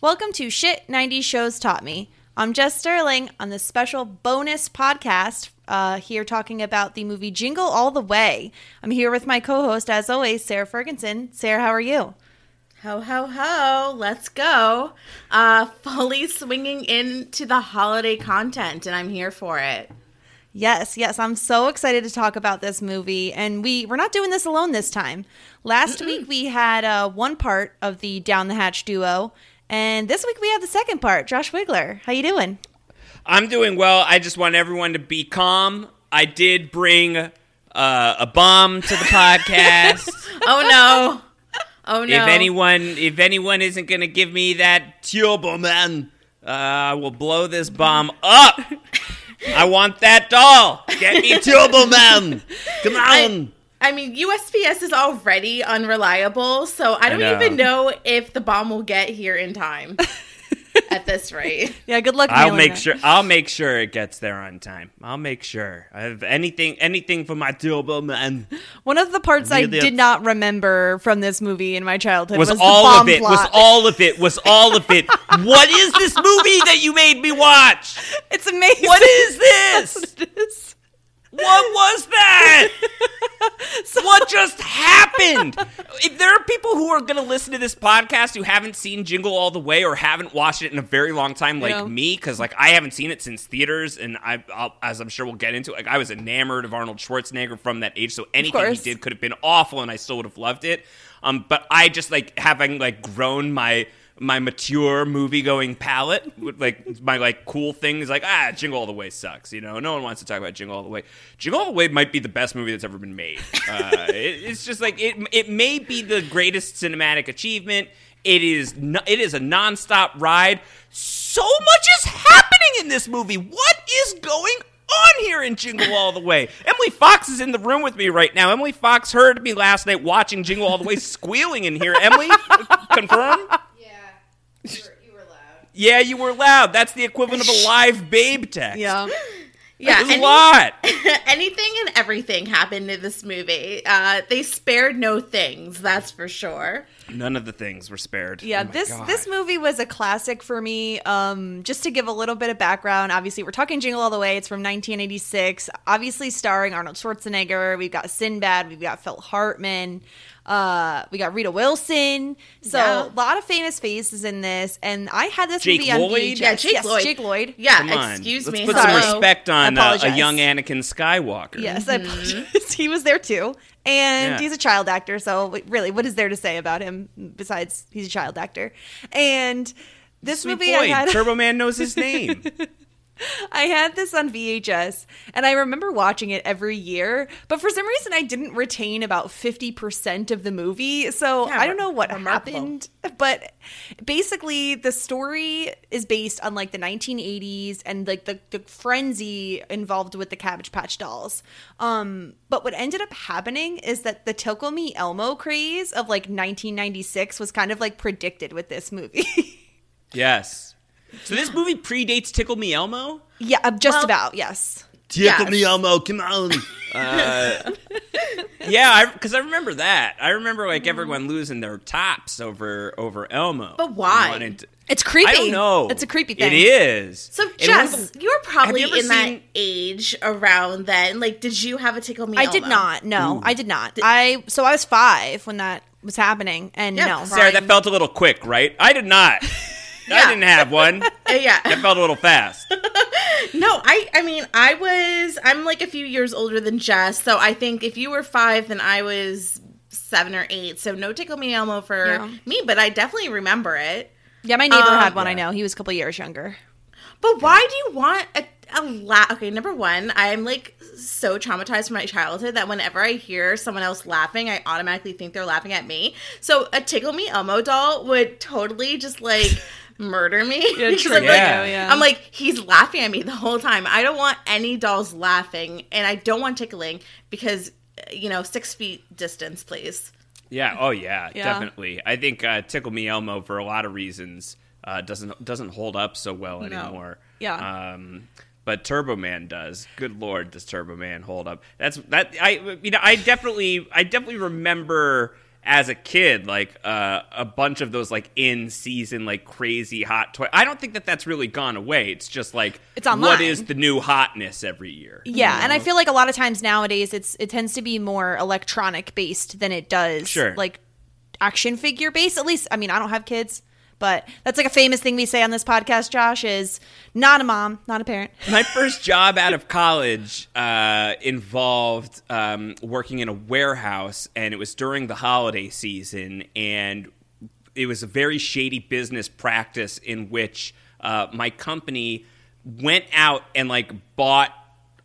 Welcome to Shit 90 Shows Taught Me. I'm Jess Sterling on this special bonus podcast uh, here talking about the movie Jingle All the Way. I'm here with my co host, as always, Sarah Ferguson. Sarah, how are you? Ho, ho, ho. Let's go. Uh, fully swinging into the holiday content, and I'm here for it. Yes, yes, I'm so excited to talk about this movie, and we we're not doing this alone this time. Last week we had uh, one part of the Down the Hatch duo, and this week we have the second part. Josh Wigler, how you doing? I'm doing well. I just want everyone to be calm. I did bring uh, a bomb to the podcast. Oh, no. Oh, no. If anyone, if anyone isn't gonna give me that turbo man, uh, I will blow this bomb up. I want that doll. Get me turbo man. Come on. I mean, USPS is already unreliable, so I don't know. even know if the bomb will get here in time at this rate. Yeah, good luck. I'll make it. sure. I'll make sure it gets there on time. I'll make sure. I have anything, anything for my turbo man. One of the parts I Really did not remember from this movie in my childhood was, was, all the bomb of it was all of it was all of it what is this movie that you made me watch It's amazing. what is this What it is. what was that what just happened if there are people who are going to listen to this podcast who haven't seen jingle all the way or haven't watched it in a very long time like me because like i haven't seen it since theaters and I, I'll, as i'm sure we'll get into like i was enamored of arnold schwarzenegger from that age so anything he did could have been awful and I still would have loved it. Um, but I just like having like grown my my mature movie going palate with like my like cool things like ah Jingle All the Way sucks you know no one wants to talk about Jingle All the Way Jingle All the Way might be the best movie that's ever been made uh, it, it's just like it it may be the greatest cinematic achievement it is no, it is a nonstop ride so much is happening in this movie what is going on here in Jingle All the Way. Emily Fox is in the room with me right now. Emily Fox heard me last night watching Jingle All the Way squealing in here. Emily, confirm? Yeah, you were, you were loud. Yeah, you were loud. That's the equivalent of a live babe text. Yeah. Yeah, There's a lot. anything and everything happened in this movie. Uh, they spared no things, that's for sure. None of the things were spared. Yeah, Oh this God. this movie was a classic for me. Um, just to give a little bit of background, obviously we're talking Jingle All the Way. It's from 1986. Obviously starring Arnold Schwarzenegger. We've got Sinbad. We've got Phil Hartman. Uh, we got Rita Wilson. So Yeah. a lot of famous faces in this. And I had this Jake movie on Lloyd? VHS. Yeah, Jake yes, Lloyd. Jake Lloyd. Yeah, Come on. excuse Let's me. put hello. some respect on uh, a young Anakin Skywalker. Yes, I apologize. he was there too. And Yeah. he's a child actor, so really, what is there to say about him besides he's a child actor? And this Sweet movie boy. I had Turbo Man knows his name. I had this on VHS and I remember watching it every year, but for some reason I didn't retain about 50% of the movie. So Yeah, I don't know what remarkable. happened, but basically the story is based on like the 1980s and like the, the frenzy involved with the Cabbage Patch dolls. Um, but what ended up happening is that the Tickle Me Elmo craze of like 1996 was kind of like predicted with this movie. yes. So this movie predates Tickle Me Elmo? yeah, uh, just Well- about, yes. Tickle Yes. me Elmo, come on. Uh, yeah, because I, remember that. I remember like everyone losing their tops over over Elmo. But why? To- It's creepy. I don't know. It's a creepy thing. It is. So, And Jess, the- you were probably you in ever that age around then. Like, did you have a tickle me? I did not. No, I did not. I so I was five when that was happening, and Yeah, no, Sarah, Sarah, that felt a little quick, right? I did not. Yeah. I didn't have one. Yeah. That felt a little fast. No, I I mean I was I'm like a few years older than Jess, so I think if you were five, then I was seven or eight. So no tickle me Elmo for Yeah. me, but I definitely remember it. yeah, my neighbor Um, had one. I know he was a couple years younger. But why do you want a, a laugh? Okay, number one, I'm like so traumatized from my childhood that whenever I hear someone else laughing, I automatically think they're laughing at me. So a tickle me Elmo doll would totally just like murder me. Yeah, Because true. I'm, like, Yeah. yeah. I'm like, he's laughing at me the whole time. I don't want any dolls laughing, and I don't want tickling because you know six feet distance, please. Yeah. Oh, yeah. Yeah. Definitely. I think uh, Tickle Me Elmo, for a lot of reasons, uh, doesn't doesn't hold up so well anymore. Yeah. Um, but Turbo Man does. Good lord, does Turbo Man hold up? That's that. I you know I definitely I definitely remember as a kid, like uh, a bunch of those like in season like crazy hot toy. I don't think that that's really gone away. It's just like It's what online. is the new hotness every year. Yeah, and I feel like a lot of times nowadays it's it tends to be more electronic based than it does Sure. like action figure based. At least I mean I don't have kids, but that's like a famous thing we say on this podcast. Josh is not a mom, not a parent. My first job out of college uh, involved um, working in a warehouse, and it was during the holiday season, and it was a very shady business practice in which uh, my company went out and like bought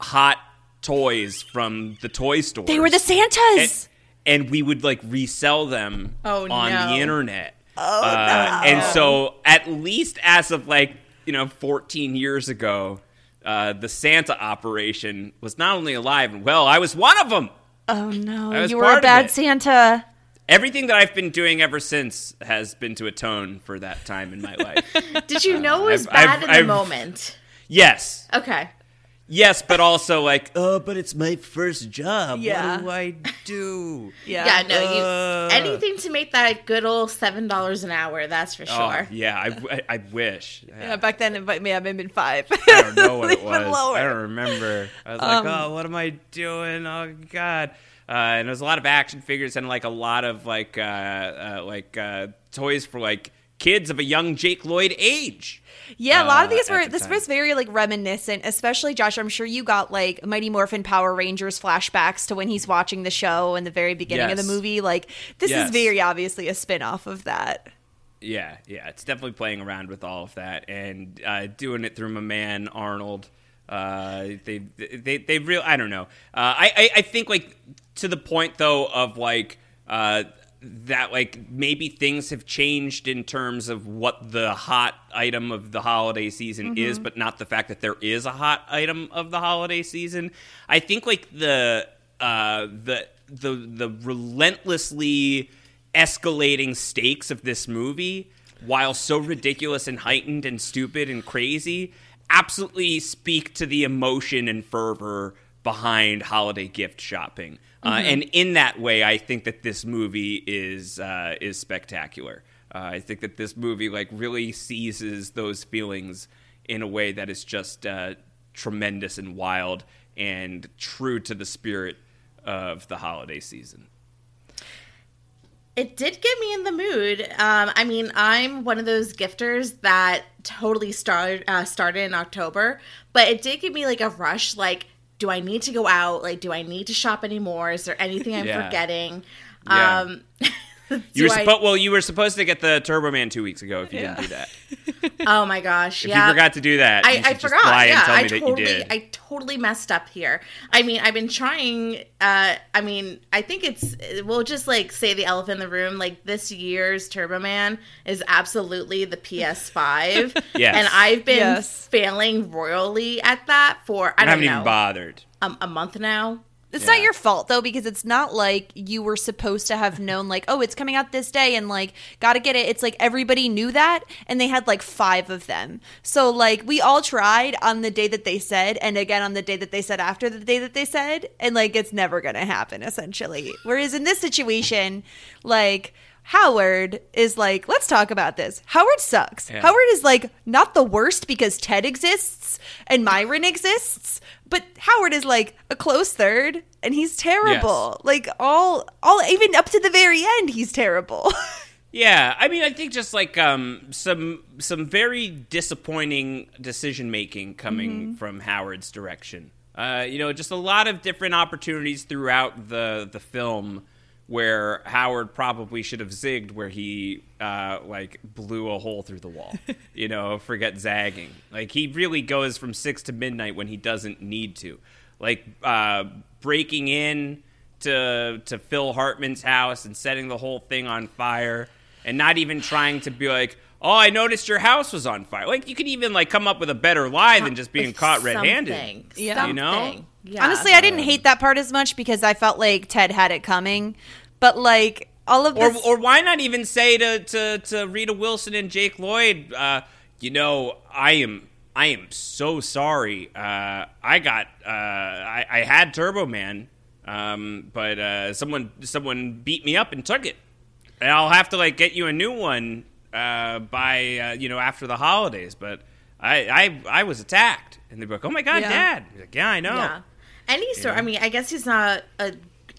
hot toys from the toy store. They were the Santas. and, and we would like resell them Oh, on no. the internet. Oh no! And so, at least as of like you know, 14 years ago, uh, the Santa operation was not only alive and well. I was one of them. oh no, I you were a bad. Santa. Everything that I've been doing ever since has been to atone for that time in my life. Did you know it was I've- bad I've- in I've- the moment? yes, Okay. Yes, but also like, oh, but it's my first job. Yeah. What do I do? Yeah. Yeah, no, you Uh. anything to make that good old seven dollars an hour. That's for Oh, sure. yeah, I, I, I wish. Yeah, back then, but yeah, maybe have been five. I don't know what it Even was. lower. I don't remember. I was Um, like, oh, what am I doing? Oh God. Uh, and there was a lot of action figures and like a lot of like uh, uh, like uh, toys for like kids of a young Jake Lloyd age. Yeah, a lot of uh, these were. the This time. was very like reminiscent, especially Josh. I'm sure you got like Mighty Morphin Power Rangers flashbacks to when he's watching the show in the very beginning of the movie. Like this Yes. is very obviously a spin off of that. Yeah, yeah, it's definitely playing around with all of that and uh, doing it through my man Arnold. Uh, they they they real. I don't know. Uh, I, I I think like to the point though of like uh, that like maybe things have changed in terms of what the hot item of the holiday season is, but not the fact that there is a hot item of the holiday season. I think like the uh, the the the relentlessly escalating stakes of this movie, while so ridiculous and heightened and stupid and crazy, absolutely speak to the emotion and fervor behind holiday gift shopping. Uh, and in that way, I think that this movie is uh, is spectacular. Uh, I think that this movie like really seizes those feelings in a way that is just uh, tremendous and wild and true to the spirit of the holiday season. It did get me in the mood. Um, I mean, I'm one of those gifters that totally started uh, started in October, but it did give me like a rush. Like, do I need to go out? Like, do I need to shop anymore? Is there anything I'm Yeah. forgetting? Yeah. Um, You were do I- suppo- well, you were supposed to get the Turbo Man two weeks ago. If you Yeah. didn't do that, oh my gosh! if yeah, you forgot to do that, I, you I should just forgot. lie yeah, and tell I me that totally, you did. I totally messed up here. I mean, I've been trying. Uh, I mean, I think it's. We'll just like say the elephant in the room. Like this year's Turbo Man is absolutely the PS5. Yes. and I've been Yes. failing royally at that for I I don't haven't know even bothered. a, a month now. It's Yeah. not your fault though because it's not like you were supposed to have known like oh it's coming out this day and like got to get it. It's like everybody knew that and they had like 5 of them. So like we all tried on the day that they said and again on the day that they said after the day that they said and like it's never to happen essentially. Whereas in this situation like Howard is like, let's talk about this. Howard sucks. Yeah. Howard is like not the worst because Ted exists and Myron exists, but Howard is like a close third and he's terrible. Like all all even up to the very end he's terrible. Yeah, I mean, I think just like um, some some very disappointing decision making coming Mm-hmm. from Howard's direction. Uh, you know, just a lot of different opportunities throughout the the film where Howard probably should have zigged, where he uh, like blew a hole through the wall. you know, forget zagging. Like he really goes from six to midnight when he doesn't need to. Like uh, breaking in to to Phil Hartman's house and setting the whole thing on fire and not even trying to be like, "Oh, I noticed your house was on fire." Like you could even like come up with a better lie than just being caught red-handed. Something, Yeah. You know? Something. Yeah. Honestly, I didn't hate that part as much because I felt like Ted had it coming. But like all of Or this or why not even say to to to Rita Wilson and Jake Lloyd, uh, you know, I am I am so sorry. Uh, I got uh, I, I had Turbo Man, um, but uh, someone someone beat me up and took it. and I'll have to like get you a new one uh, by uh, you know after the holidays. But I I I was attacked, and they'd be like, "Oh my god, Yeah. Dad!" He's like, "Yeah, I know." Yeah. Any sort. I mean, I guess he's not a.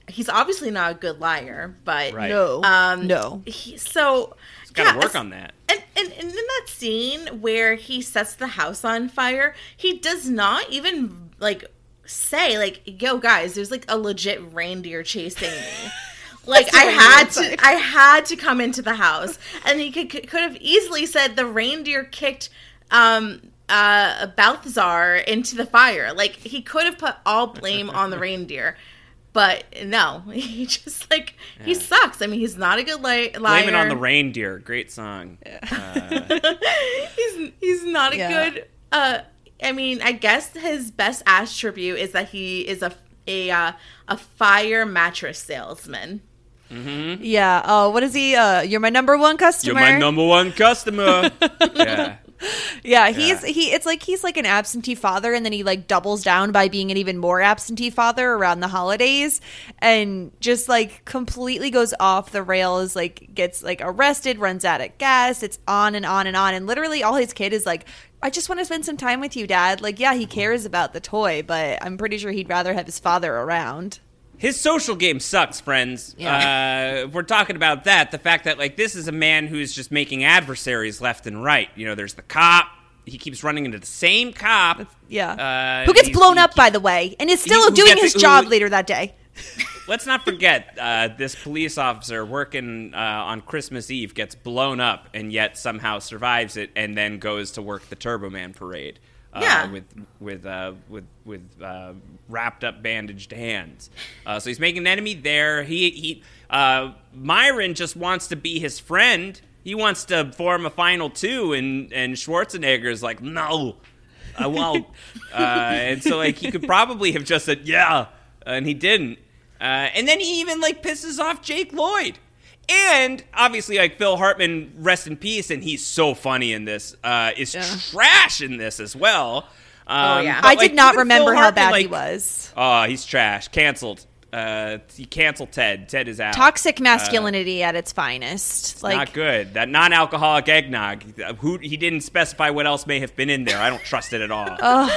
He's obviously not a good liar, but Right. No. Um, no. He, so Got to yeah, work on that. And, and, and in that scene where he sets the house on fire, he does not even like say like, "Yo, guys, there's like a legit reindeer chasing me." Like I had reindeer to, I had to come into the house, and he could could have easily said the reindeer kicked um uh Balthazar into the fire. Like he could have put all blame on the reindeer. But no, he just like he sucks. I mean, he's not a good li- liar. Blame it on the reindeer. Great song. Uh, he's he's not a Yeah. good. Uh, I mean, I guess his best attribute is that he is a a uh, a fire mattress salesman. Yeah. Oh, what is he? Uh, you're my number one customer. you're my number one customer. yeah. Yeah, he's Yeah. he. It's like he's like an absentee father, and then he like doubles down by being an even more absentee father around the holidays, and just like completely goes off the rails. Like gets like arrested, runs out of gas. It's on and on and on, and literally all his kid is like, "I just want to spend some time with you, Dad." Like, yeah, he cares about the toy, but I'm pretty sure he'd rather have his father around. His social game sucks, friends. Uh, we're talking about that. The fact that like this is a man who's just making adversaries left and right. You know, there's the cop. He keeps running into the same cop. Yeah, Uh, who gets blown up by the way, and is still who doing his who- job later that day. Let's not forget uh, this police officer working uh, on Christmas Eve gets blown up and yet somehow survives it and then goes to work the Turbo Man parade. Uh, Yeah. with with uh, with with uh, wrapped up bandaged hands. Uh, so he's making an enemy there. He he uh, Myron just wants to be his friend. He wants to form a final two, and and Schwarzenegger's like, no, I won't. uh, and so like he could probably have just said yeah, and he didn't. Uh, and then he even like pisses off Jake Lloyd. And obviously, like Phil Hartman, rest in peace, and he's so funny in this. Uh, is trash in this as well. Um, yeah. I like, did not even Phil remember how Hartman, bad he was. Oh, he's trash. Canceled. Uh, he canceled Ted. Ted is out. Toxic masculinity at its finest. Like Not good. That non-alcoholic eggnog. Who he didn't specify what else may have been in there. I don't trust it at all.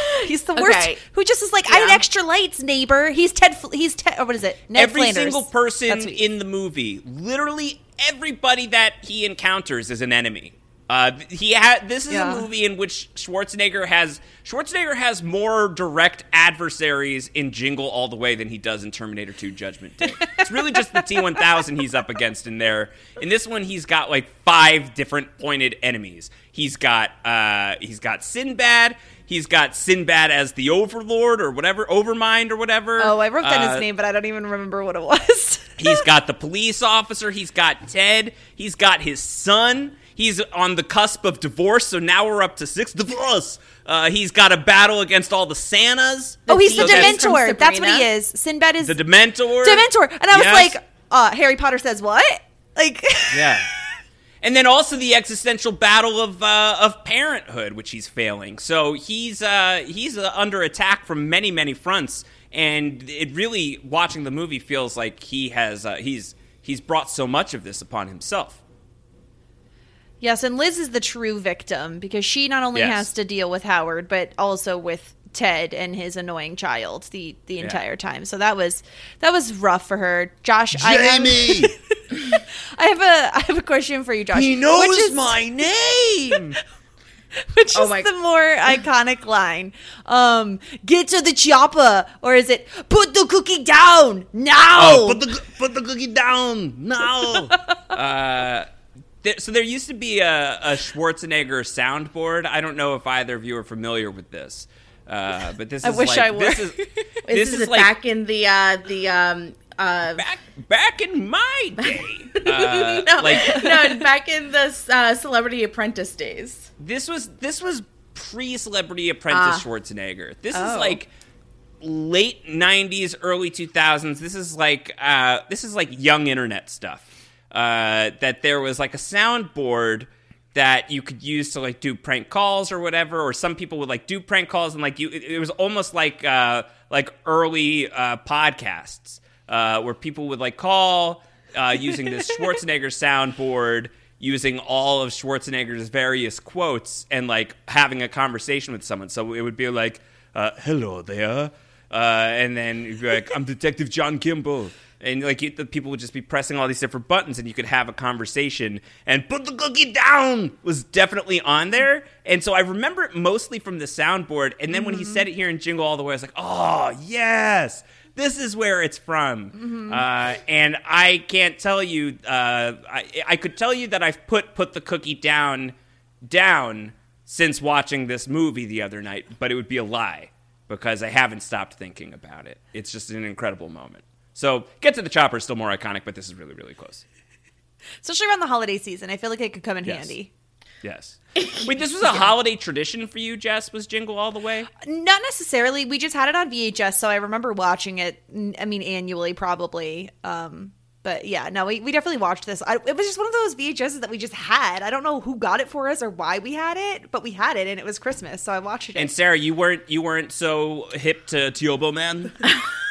He's the worst. Okay. Who just is like, I had extra lights, neighbor. He's Ted. He's Ted. Or what is it? Ned Every Flanders. single person That's what he is. in the movie, literally everybody that he encounters is an enemy. Uh, he had. This is Yeah. a movie in which Schwarzenegger has Schwarzenegger has more direct adversaries in Jingle All the Way than he does in Terminator 2: Judgment Day. it's really just the T1000 he's up against in there. In this one, he's got like five different pointed enemies. He's got uh, he's got Sinbad. He's got Sinbad as the Overlord or whatever, Overmind or whatever. Oh, I wrote down Uh, his name, but I don't even remember what it was. He's got the police officer. He's got Ted. He's got his son. He's on the cusp of divorce, so now we're up to six divorce. Uh, he's got a battle against all the Santas. oh, he's the So Dementor. That's what he is. Sinbad is The Dementor. Dementor. And I was Yes. like, uh, Harry Potter says what? Like, yeah. And then also the existential battle of uh, of parenthood, which he's failing. So he's uh, he's uh, under attack from many many fronts, and it really watching the movie feels like he has uh, he's he's brought so much of this upon himself. Yes, and Liz is the true victim because she not only Yes. has to deal with Howard, but also with Ted and his annoying child the the entire time. So that was that was rough for her. Josh, I am- Jamie, I have a I have a question for you, Josh. he knows which is, my name. Which Oh is my- the more iconic line? Um, get to the chopper, or is it put the cookie down now? Oh, put the put the cookie down now. uh, there, so there used to be a, a Schwarzenegger soundboard. I don't know if either of you are familiar with this, uh, but this I is wish like, I were. This is This, this is, is like back in the uh the um uh back back in my day. Uh, no, like no back in the uh, Celebrity Apprentice days. this was this was pre Celebrity Apprentice Ah. Schwarzenegger. This Oh. is like late '90s, early 2000s. This is like uh, this is like young internet stuff. Uh, that there was like a soundboard that you could use to like do prank calls or whatever, or some people would like do prank calls and like you. It, it was almost like uh, like early uh, podcasts uh, where people would like call. uh, using this Schwarzenegger soundboard, using all of Schwarzenegger's various quotes, and like having a conversation with someone. So it would be like, uh, "Hello there," uh, and then you'd be like, "I'm Detective John Kimble." And like you, the people would just be pressing all these different buttons, and you could have a conversation. And put the cookie down was definitely on there, and so I remember it mostly from the soundboard. And then when he said it here in Jingle All the Way, I was like, "Oh yes, this is where it's from." Uh, and I can't tell you. Uh, I, I could tell you that I've put put the cookie down down since watching this movie the other night, but it would be a lie because I haven't stopped thinking about it. It's just an incredible moment. So, Get to the Chopper is still more iconic, but this is really, really close. Especially around the holiday season. I feel like it could come in Yes. handy. Yes. Wait, this was a holiday tradition for you, Jess? Was Jingle All the Way? Not necessarily. We just had it on VHS, so I remember watching it. I mean, annually probably. Um, but yeah, no, we, we definitely watched this. I, it was just one of those VHSs that we just had. I don't know who got it for us or why we had it, but we had it, and it was Christmas, so I watched it. And Sarah, you weren't you weren't so hip to Turbo Man.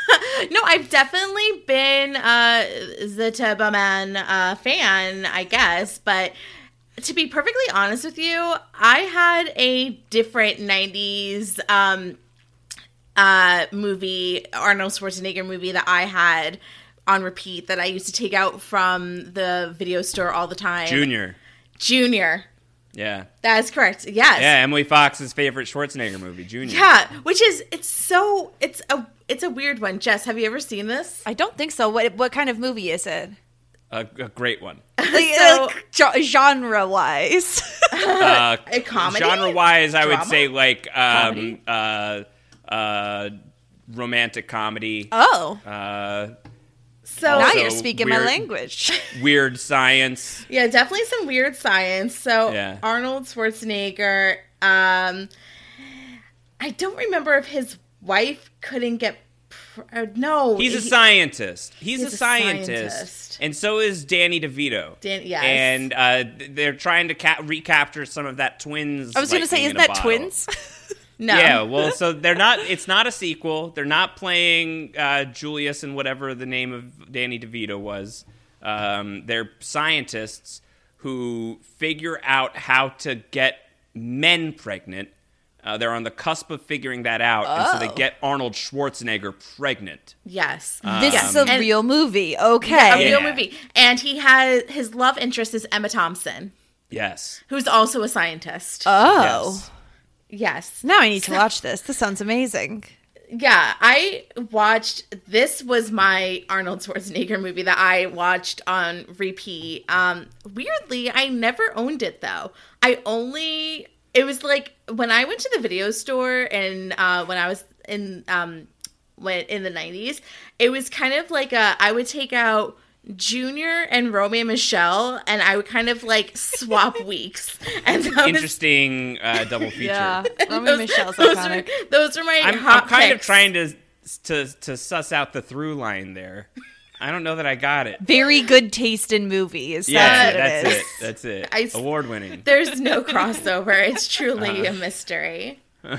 No, I've definitely been uh, the Turbo Man uh, fan, I guess. But to be perfectly honest with you, I had a different '90s um, uh, movie, Arnold Schwarzenegger movie that I had on repeat that I used to take out from the video store all the time. Junior. Junior. Yeah. That is correct. Yes. Yeah, Emily Fox's favorite Schwarzenegger movie, Junior. Yeah, which is it's so it's a it's a weird one. Jess, have you ever seen this? I don't think so. What what kind of movie is it? A, a great one. Like, So- like genre wise. Uh, A comedy? Genre wise, I would say like um, uh, uh, romantic comedy. oh, Uh, So now you're speaking my language. weird science. Yeah, definitely some weird science. So Yeah. Arnold Schwarzenegger, um I don't remember if his wife couldn't get pr- uh, no. He's a he- scientist. He's, He's a a scientist. scientist. And so is Danny DeVito. Dan- yes. And uh, they're trying to ca- recapture some of that twins. I was going to say, isn't that bottle. twins? No. Yeah, well, so they're not. It's not a sequel. They're not playing uh, Julius and whatever the name of Danny DeVito was. Um, they're scientists who figure out how to get men pregnant. Uh, they're on the cusp of figuring that out, and so they Oh. get Arnold Schwarzenegger pregnant. Yes. this Um, is a And- real movie. Okay. A Okay. real Yeah. movie. And he has his love interest is Emma Thompson, Yes. who's also a scientist. Oh. Yes. yes. Now I need to watch this. This sounds amazing. Yeah, I watched this was my Arnold Schwarzenegger movie that I watched on repeat. Um weirdly, I never owned it though. I only it was like when I went to the video store and uh when I was in um when in the 90s, it was kind of like a I would take out Junior and Romy and Michele and I would kind of like swap weeks. And that was Interesting uh, double feature. Yeah. Romy those, Michele's those iconic. Are, those are my I'm, hot I'm kind of trying to to to suss out the through line there. I don't know that I got it. Very good taste in movies. Yeah, that's that's what it it. is. That's it. I s- Award winning. There's no crossover. It's truly Uh-huh. a mystery.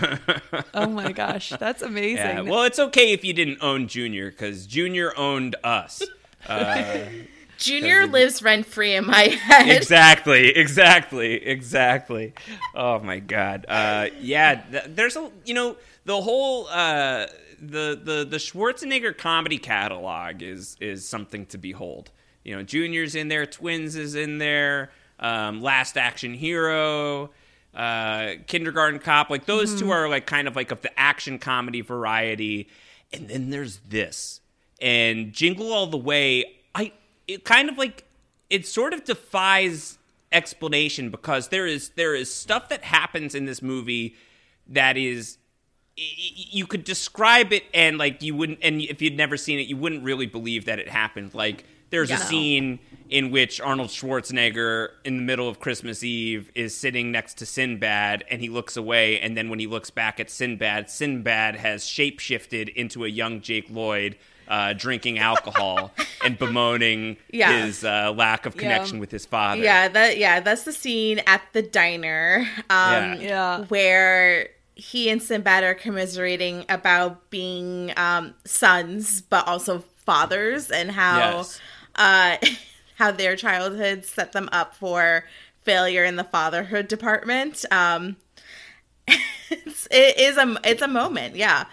Oh my gosh, that's amazing. Yeah. Well, it's okay if you didn't own Junior because Junior owned us. Uh, Junior Cousin. lives rent free in my head. exactly. Exactly. Exactly. Oh my God. Uh, yeah. Th- there's a you know the whole uh, the the the Schwarzenegger comedy catalog is is something to behold. You know, Junior's in there, Twins is in there, um, Last Action Hero. uh, Kindergarten Cop. Like those two are like kind of like of the action comedy variety. And then there's this and Jingle All the Way. I it kind of like it sort of defies explanation because there is there is stuff that happens in this movie that is you could describe it and like you wouldn't and if you'd never seen it you wouldn't really believe that it happened like there's a scene in which Arnold Schwarzenegger in the middle of Christmas Eve is sitting next to Sinbad and he looks away and then when he looks back at Sinbad Sinbad has shapeshifted into a young Jake Lloyd uh, drinking alcohol and bemoaning Yeah. his uh, lack of connection with his father Yeah, that yeah, that's the scene at the diner. Um Yeah. Yeah. where he and Sinbad are commiserating about being um sons but also fathers and how Yes. uh, how their childhood set them up for failure in the fatherhood department. Um, it's, it is a it's a moment, yeah.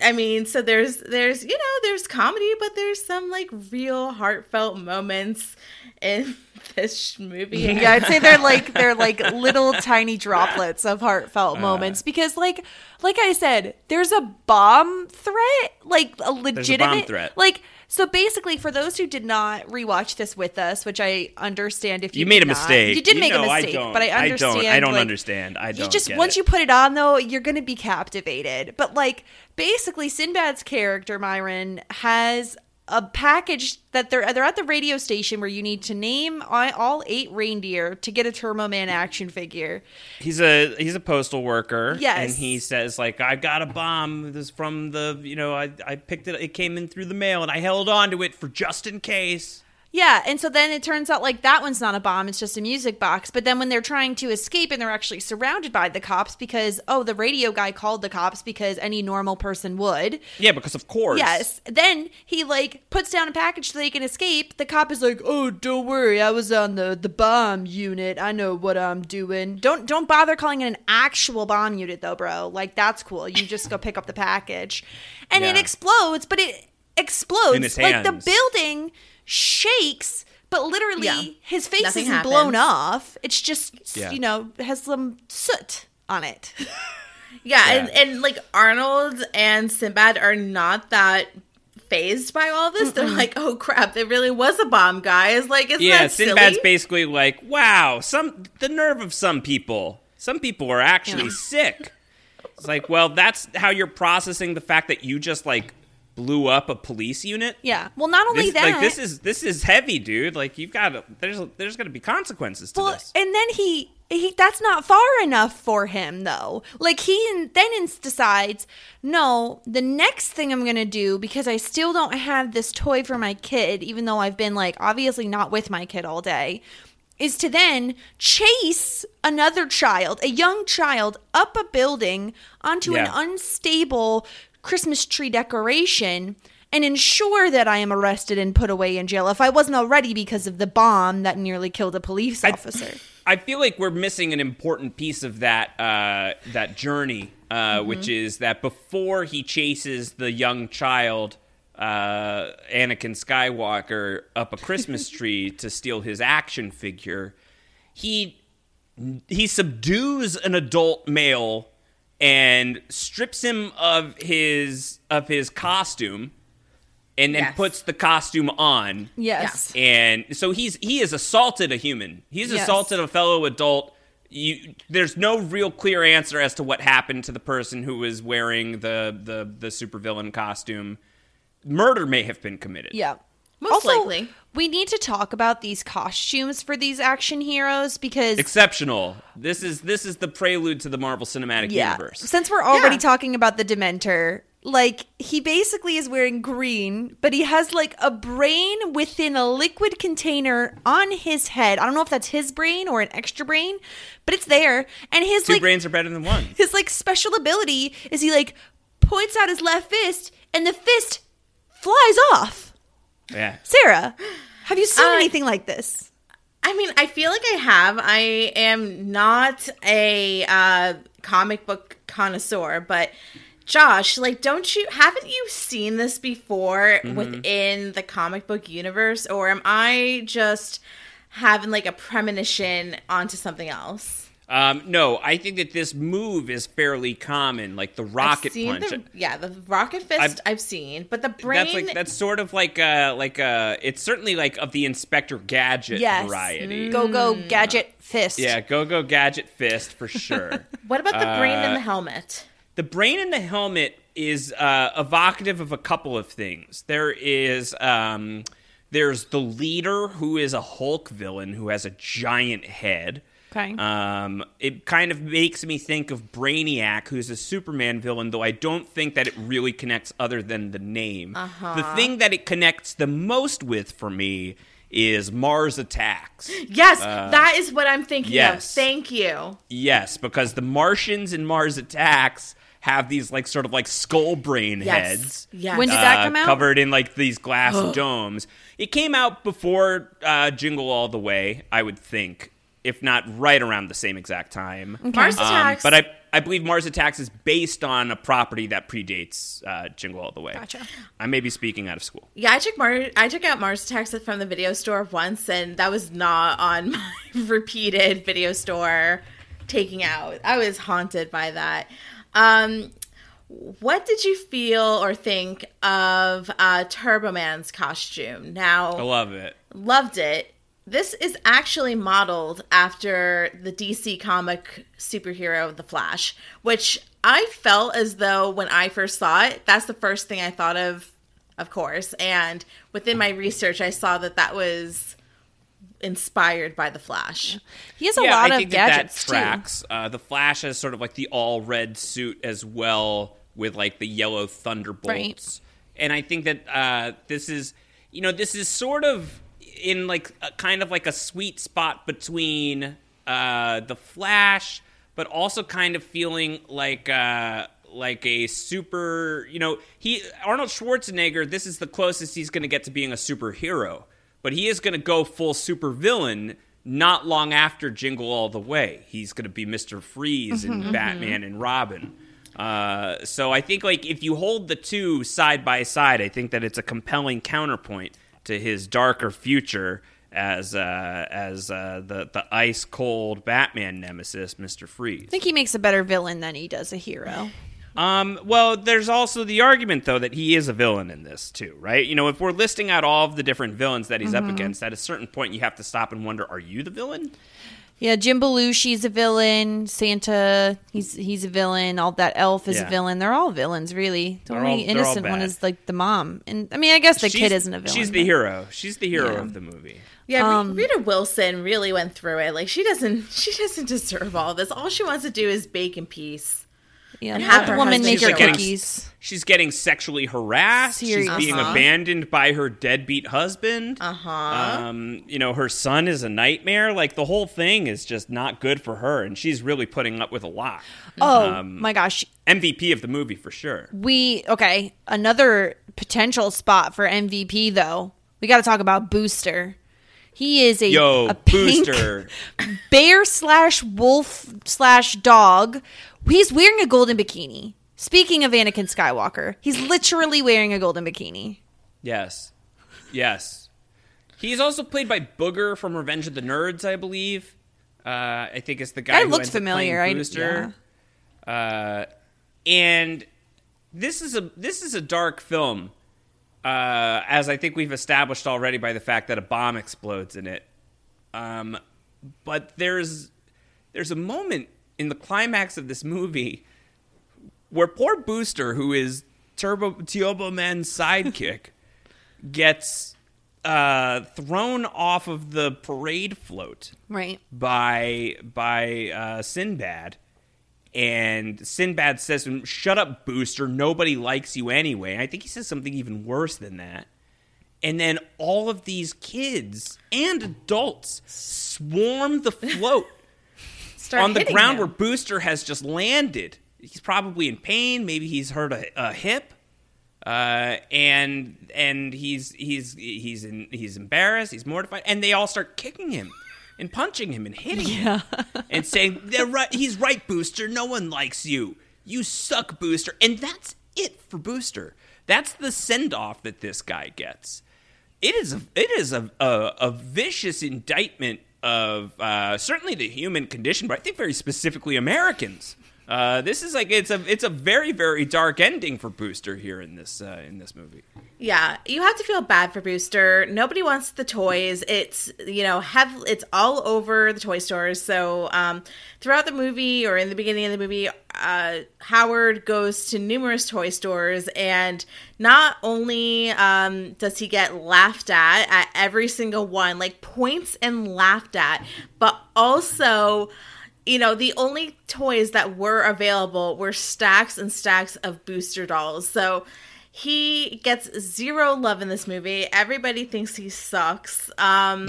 I mean, so there's there's you know there's comedy, but there's some like real heartfelt moments in this movie. Yeah, I'd say they're like they're like little tiny droplets of heartfelt Uh. moments because like like I said, there's a bomb threat, like a legitimate threat. Like so basically for those who did not rewatch this with us, which I understand if you, You made a not- mistake. You did You make know, a I mistake, don't. but I I don't- understand I don't like, understand. I don't just get once it. you put it on though, you're going to be captivated. But like basically Sinbad's character Myron has a package that they're they're at the radio station where you need to name all eight reindeer to get a Turbo Man action figure. he's a he's a postal worker. Yes. and he says like I got a bomb. This from the you know I I picked it. It came in through the mail, and I held on to it for just in case. Yeah, and so then it turns out like that one's not a bomb, it's just a music box. But then when they're trying to escape and they're actually surrounded by the cops because oh, the radio guy called the cops because any normal person would. Yeah, because of course. Yes. Then he like puts down a package so they can escape. The cop is like, "Oh, don't worry. I was on the the bomb unit. I know what I'm doing. Don't don't bother calling it an actual bomb unit though, bro. Like that's cool. You just go pick up the package." And it explodes, but it explodes In his like the building shakes, but literally Yeah. his face Nothing isn't blown off. It's just Yeah. you know, has some soot on it. Yeah, Yeah. And, and like Arnold and Sinbad are not that phased by all this. They're like, oh crap, it really was a bomb, guys. Like, isn't Yeah, that Sinbad's silly? basically like, wow, some the nerve of some people. Some people are actually sick. It's like, well, that's how you're processing the fact that you just like blew up a police unit. yeah. Well, not only This, that, like this is this is heavy, dude. Like you've got to, there's there's going to be consequences to Well, this. and then he he that's not far enough for him though. Like he then decides, no, the next thing I'm gonna do because I still don't have this toy for my kid, even though I've been like obviously not with my kid all day. Is to then chase another child, a young child, up a building onto Yeah. an unstable Christmas tree decoration and ensure that I am arrested and put away in jail if I wasn't already because of the bomb that nearly killed a police officer. I feel like we're missing an important piece of that uh, that journey, uh, Mm-hmm. which is that before he chases the young child, uh, Anakin Skywalker, up a Christmas tree to steal his action figure, he he subdues an adult male and strips him of his of his costume, and then Yes. puts the costume on yes. and so he's he has assaulted a human. He's Yes. assaulted a fellow adult. You, there's no real clear answer as to what happened to the person who was wearing the the the supervillain costume. Murder may have been committed. Yeah. Most also, likely. we need to talk about these costumes for these action heroes because Exceptional. This is this is the prelude to the Marvel Cinematic yeah, Universe. since we're already Yeah. talking about the Dementor, like he basically is wearing green, but he has like a brain within a liquid container on his head. I don't know if that's his brain or an extra brain, but it's there. And his Two like brains are better than one. his like special ability is he like points out his left fist and the fist flies off. Yeah. Sarah, have you seen Uh, anything like this? I mean, I feel like I have. I am not a uh, comic book connoisseur, but Josh, like, don't you haven't you seen this before Mm-hmm. within the comic book universe, or am I just having like a premonition onto something else? Um, no, I think that this move is fairly common, like the rocket punch. the- yeah, the rocket fist I've- I've, seen, but the brain. That's like that's sort of like uh like uh it's certainly like of the Inspector Gadget Yes. variety. Go go gadget fist. Yeah, go go gadget fist for sure. what about the brain in uh, the helmet? the brain in the helmet is uh, evocative of a couple of things. There is um, there's the leader who is a Hulk villain who has a giant head. Okay. Um, it kind of makes me think of Brainiac, who's a Superman villain, though I don't think that it really connects other than the name. Uh-huh. The thing that it connects the most with for me is Mars Attacks. Yes, that is what I'm thinking uh, yes. of. Thank you. Yes, because the Martians in Mars Attacks have these like sort of like skull brain Yes. heads. Yes. When did that uh, come out? Covered in like these glass domes. It came out before uh, Jingle All the Way, I would think, if not right around the same exact time. Mars Um, Attacks. but I, I believe Mars Attacks is based on a property that predates uh, Jingle All the Way. Gotcha. I may be speaking out of school. Yeah, I took Mar- I took out Mars Attacks from the video store once, and that was not on my repeated video store taking out. I was haunted by that. Um, what did you feel or think of uh, Turbo Man's costume? Now, I love it. loved it. This is actually modeled after the DC comic superhero The Flash, which I felt as though when I first saw it, that's the first thing I thought of, of course. And within my research, I saw that that was inspired by The Flash. He has a yeah, lot I of think that, that gadgets too. tracks. Uh, the Flash has sort of like the all red suit as well, with like the yellow thunderbolts. Right. And I think that uh, this is, you know, this is sort of in like a, kind of like a sweet spot between uh, the Flash, but also kind of feeling like. Uh, like a super, you know, he Arnold Schwarzenegger. This is the closest he's going to get to being a superhero, but he is going to go full supervillain not long after Jingle All the Way. He's going to be Mister Freeze Mm-hmm, and Batman and Robin. Uh, so I think like if you hold the two side by side, I think that it's a compelling counterpoint to his darker future as uh, as uh, the the ice cold Batman nemesis, Mister Freeze. I think he makes a better villain than he does a hero. Um, well, there's also the argument though that he is a villain in this too, right? You know, if we're listing out all of the different villains that he's Mm-hmm. up against, at a certain point you have to stop and wonder: Are you the villain? Yeah, Jim Belushi's a villain. Santa, he's he's a villain. All that elf is Yeah. a villain. They're all villains, really. The They're only all- innocent one is like the mom. And I mean, I guess the She's- kid isn't a villain. She's the but- hero. She's the hero Yeah. of the movie. Yeah, Um, Rita Wilson really went through it. Like she doesn't, she doesn't deserve all this. All she wants to do is bake in peace. Yeah, and let have the her woman husband make show her up. Getting- cookies. She's getting sexually harassed. She's being Uh-huh. abandoned by her deadbeat husband. Uh huh. Um, you know, her son is a nightmare. Like the whole thing is just not good for her, and she's really putting up with a lot. Oh Um, my gosh, MVP of the movie for sure. we okay. Another potential spot for MVP though. We got to talk about Booster. He is a Yo, a pink Booster. bear slash wolf slash dog. He's wearing a golden bikini. Speaking of Anakin Skywalker, he's literally wearing a golden bikini. Yes. Yes. He's also played by Booger from Revenge of the Nerds, I believe. Uh, I think it's the guy I who looked ends familiar. I- Booster. Uh, and this is a this is a dark film, uh, as I think we've established already by the fact that a bomb explodes in it. Um, but there's there's a moment in the climax of this movie where poor Booster, who is Turbo Turbo Man's sidekick, gets uh, thrown off of the parade float Right. by by uh, Sinbad, and Sinbad says "Shut up, Booster. Nobody likes you anyway." And I think he says something even worse than that. And then all of these kids and adults swarm the float Start on the ground him. where Booster has just landed. He's probably in pain. Maybe he's hurt a, a hip, uh, and and he's he's he's in, he's embarrassed. He's mortified, and they all start kicking him and punching him and hitting him and saying they're right. He's right, Booster. No one likes you. You suck, Booster. And that's it for Booster. That's the send off that this guy gets. It is a, it is a, a, a vicious indictment of uh, certainly the human condition, but I think very specifically Americans. Uh, this is like it's a it's a very very dark ending for Booster here in this uh, in this movie. Yeah, you have to feel bad for Booster. Nobody wants the toys. It's you know have it's all over the toy stores. So um, throughout the movie or in the beginning of the movie, uh, Howard goes to numerous toy stores, and not only um, does he get laughed at at every single one, like points and laughed at, but also you know, the only toys that were available were stacks and stacks of booster dolls. So He gets zero love in this movie. Everybody thinks he sucks. Um,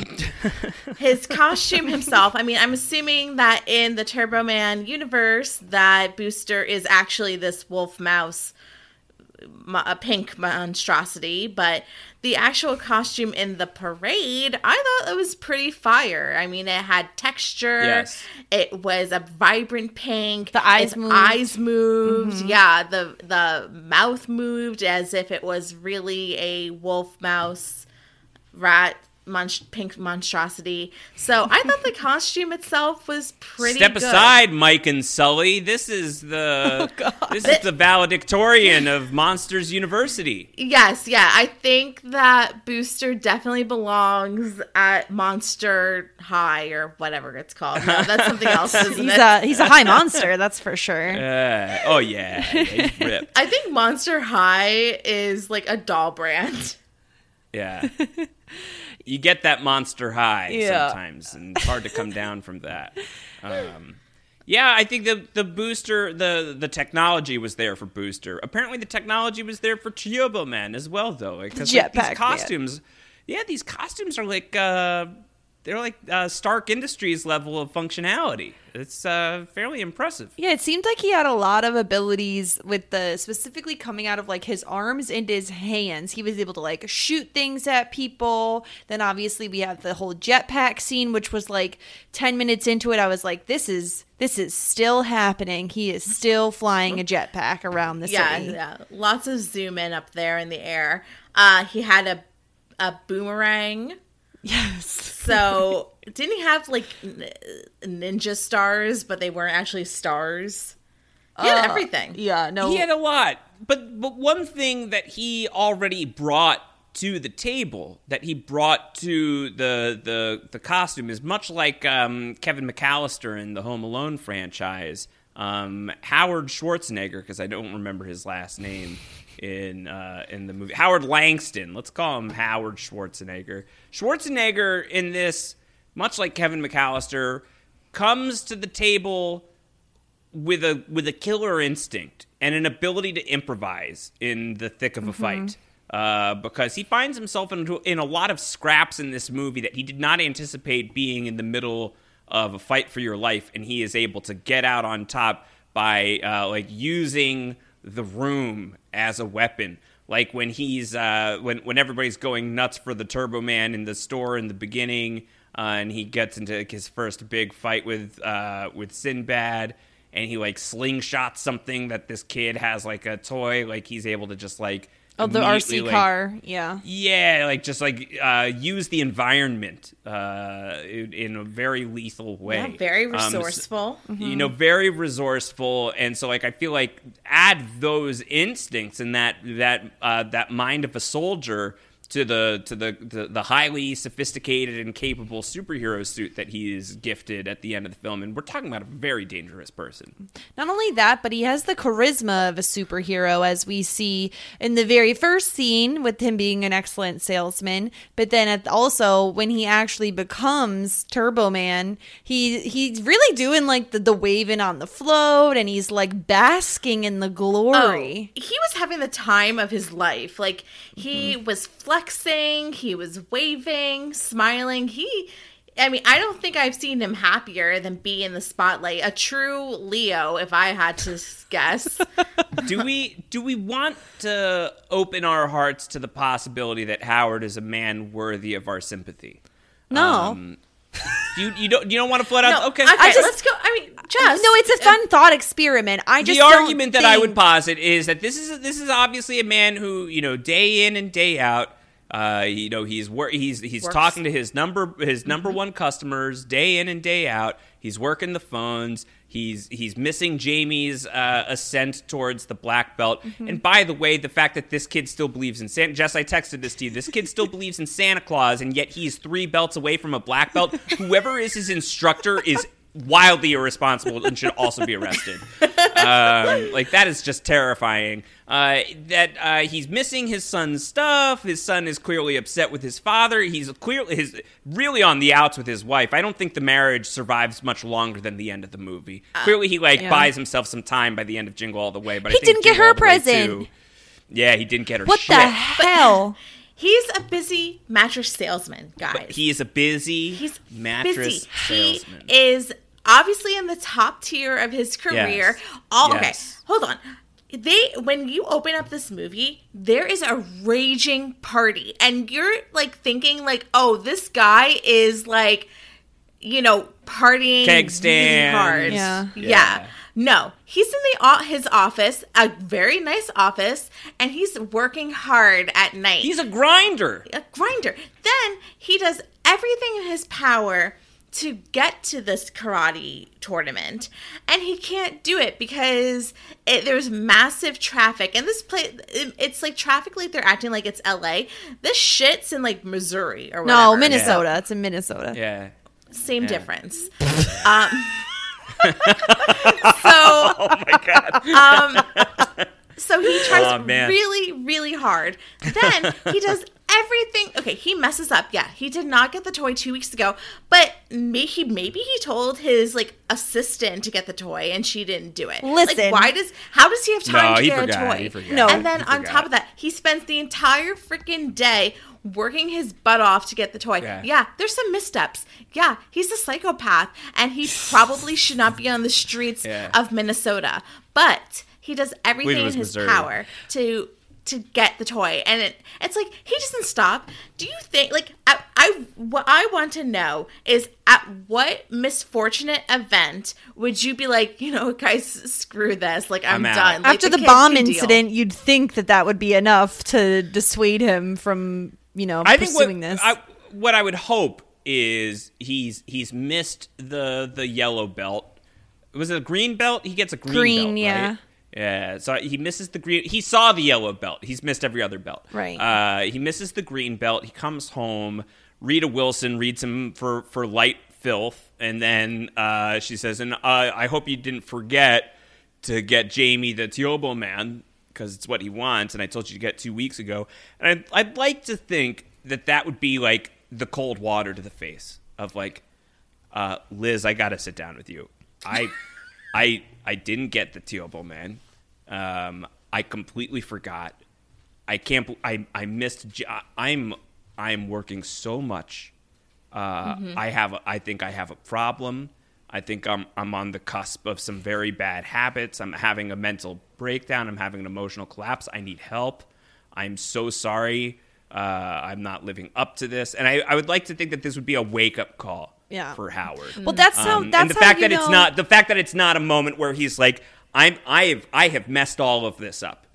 his costume himself. I mean, I'm assuming that in the Turbo Man universe, that Booster is actually this wolf mouse mo- a pink monstrosity, but the actual costume in the parade, I thought it was pretty fire. I mean, it had texture. Yes. It was a vibrant pink. The eyes Its moved. eyes moved. Mm-hmm. Yeah, the the mouth moved as if it was really a wolf mouse rat monst- pink monstrosity. So I thought the costume itself was pretty Step good. aside, Mike and Sully. This is the this is the valedictorian of Monsters University. Yes, yeah. I think that Booster definitely belongs at Monster High or whatever it's called. No, that's something else, isn't He's it? a he's a high monster, that's for sure. Uh, oh yeah, he's ripped. I think Monster High is like a doll brand. Yeah. You get that monster high Yeah. sometimes, and it's hard to come down from that. Um, yeah, I think the the booster, the the technology was there for Booster. Apparently, the technology was there for Turbo Man as well, though. Because like, these Man. costumes, yeah, these costumes are like uh, they're like uh, Stark Industries level of functionality. It's uh, fairly impressive. Yeah, it seemed like he had a lot of abilities with the specifically coming out of like his arms and his hands. He was able to like shoot things at people. Then obviously we have the whole jetpack scene, which was like ten minutes into it. I was like, this is this is still happening. He is still flying a jetpack around the Yeah, city. yeah. Lots of zoom in up there in the air. Uh, he had a a boomerang. Yes. So didn't he have like n- ninja stars, but they weren't actually stars? He had Uh, everything. Yeah, no. He had a lot, but but one thing that he already brought to the table, that he brought to the the the costume, is much like um, Kevin McAllister in the Home Alone franchise. Um, Howard Schwarzenegger, because I don't remember his last name in uh, in the movie. Howard Langston. Let's call him Howard Schwarzenegger. Schwarzenegger in this, much like Kevin McAllister, comes to the table with a with a killer instinct and an ability to improvise in the thick of a fight. Uh, because he finds himself in, in a lot of scraps in this movie that he did not anticipate being in the middle of a fight for your life, and he is able to get out on top by uh, like using the room as a weapon. Like when he's uh, when when everybody's going nuts for the Turbo Man in the store in the beginning, uh, and he gets into his first big fight with uh, with Sinbad, and he like slingshots something that this kid has like a toy. Like he's able to just like Oh, the RC like- car. Yeah. yeah, like just like uh, use the environment uh, in, in a very lethal way. Yeah, very Um, so- resourceful. you know, very resourceful, and so like I feel like add those instincts and that that uh, that mind of a soldier to the to the, the the highly sophisticated and capable superhero suit that he is gifted at the end of the film, and we're talking about a very dangerous person. Not only that, but he has the charisma of a superhero, as we see in the very first scene with him being an excellent salesman. But then at also when he actually becomes Turbo Man, he he's really doing like the, the waving on the float, and he's like basking in the glory. Oh, he was having the time of his life. Like he Mm-hmm. was flexing, he was waving, smiling. He I mean, I don't think I've seen him happier than be in the spotlight. A true Leo, if I had to guess. do we do we want to open our hearts to the possibility that Howard is a man worthy of our sympathy? No. Um, you you don't you don't want to flood out? No, okay, okay, just- let's go. I mean, just no, it's a fun thought experiment. I just the don't argument that I would posit is that this is this is obviously a man who you know day in and day out. Uh, you know he's wor- he's he's Works. talking to his number his number Mm-hmm. one customers day in and day out. He's working the phones. He's he's missing Jamie's uh, ascent towards the black belt. Mm-hmm. And by the way, the fact that this kid still believes in Santa. Jess, I texted this to you. This kid still believes in Santa Claus, and yet he's three belts away from a black belt. Whoever is his instructor is wildly irresponsible and should also be arrested. Um, like that is just terrifying. Uh, that uh, he's missing his son's stuff. His son is clearly upset with his father. He's clearly his really on the outs with his wife. I don't think the marriage survives much longer than the end of the movie. clearly, he like yeah. buys himself some time by the end of Jingle All the Way. But I He think didn't get her All the Way present. too- Yeah, he didn't get her What shit. the hell? He's a busy mattress salesman, guys. But he is a busy He's mattress busy. salesman. He is obviously in the top tier of his career. Yes. All Yes. okay. Hold on. They when you open up this movie, there is a raging party, and you're like thinking like, oh, this guy is like, you know, partying Keg really hard. Yeah. yeah. Yeah. No, he's in the o- his office, a very nice office, and he's working hard at night He's a grinder. a grinder. Then he does everything in his power to get to this karate tournament, and he can't do it because it, there's massive traffic. And this place, it, it's like traffic like they're acting like it's L.A. This shit's in like Missouri or No, whatever. Minnesota. It's in Minnesota. Yeah. Same Yeah. difference. um, so Oh my god. um, so he tries Oh, really, really hard. Then he does everything. Okay, he messes up. Yeah, he did not get the toy two weeks ago, but may, he maybe he told his like assistant to get the toy and she didn't do it. Like, Listen. why does how does he have time No, to he get forgot. a toy? He forgot. No. And then He on forgot. top of that, he spends the entire freaking day working his butt off to get the toy. Yeah. Yeah. there's some missteps. Yeah, he's a psychopath and he probably should not be on the streets Yeah. of Minnesota. But he does everything in his Missouri. power to to get the toy and it it's like he doesn't stop do you think like I, I what i want to know is at what misfortunate event would you be like you know guys screw this like i'm, I'm done Like, After the kids bomb can deal. incident, you'd think that that would be enough to dissuade him from, you know, I think what, pursuing this. I, what I would hope is he's he's missed the the yellow belt. Was it a green belt? He gets a green, Green, belt, yeah. right? Yeah, so he misses the green. He saw the yellow belt. He's missed every other belt. Right. Uh, he misses the green belt. He comes home. Rita Wilson reads him for for light filth, and then uh, she says, "And uh, I hope you didn't forget to get Jamie the Tiobo man because it's what he wants." And I told you to get two weeks ago. And I'd, I'd like to think that that would be like the cold water to the face of like, uh, Liz, I gotta sit down with you. I, I, I didn't get the Tiobo man. Um, I completely forgot. I can't. I I missed. I'm I'm working so much. Uh, I have. A, I think I have a problem. I think I'm I'm on the cusp of some very bad habits. I'm having a mental breakdown. I'm having an emotional collapse. I need help. I'm so sorry. Uh, I'm not living up to this, and I, I would like to think that this would be a wake up call Yeah. for Howard. well, that's how. Um, that's and the how fact that it's not the fact that it's not a moment where he's like, I'm I have I have messed all of this up.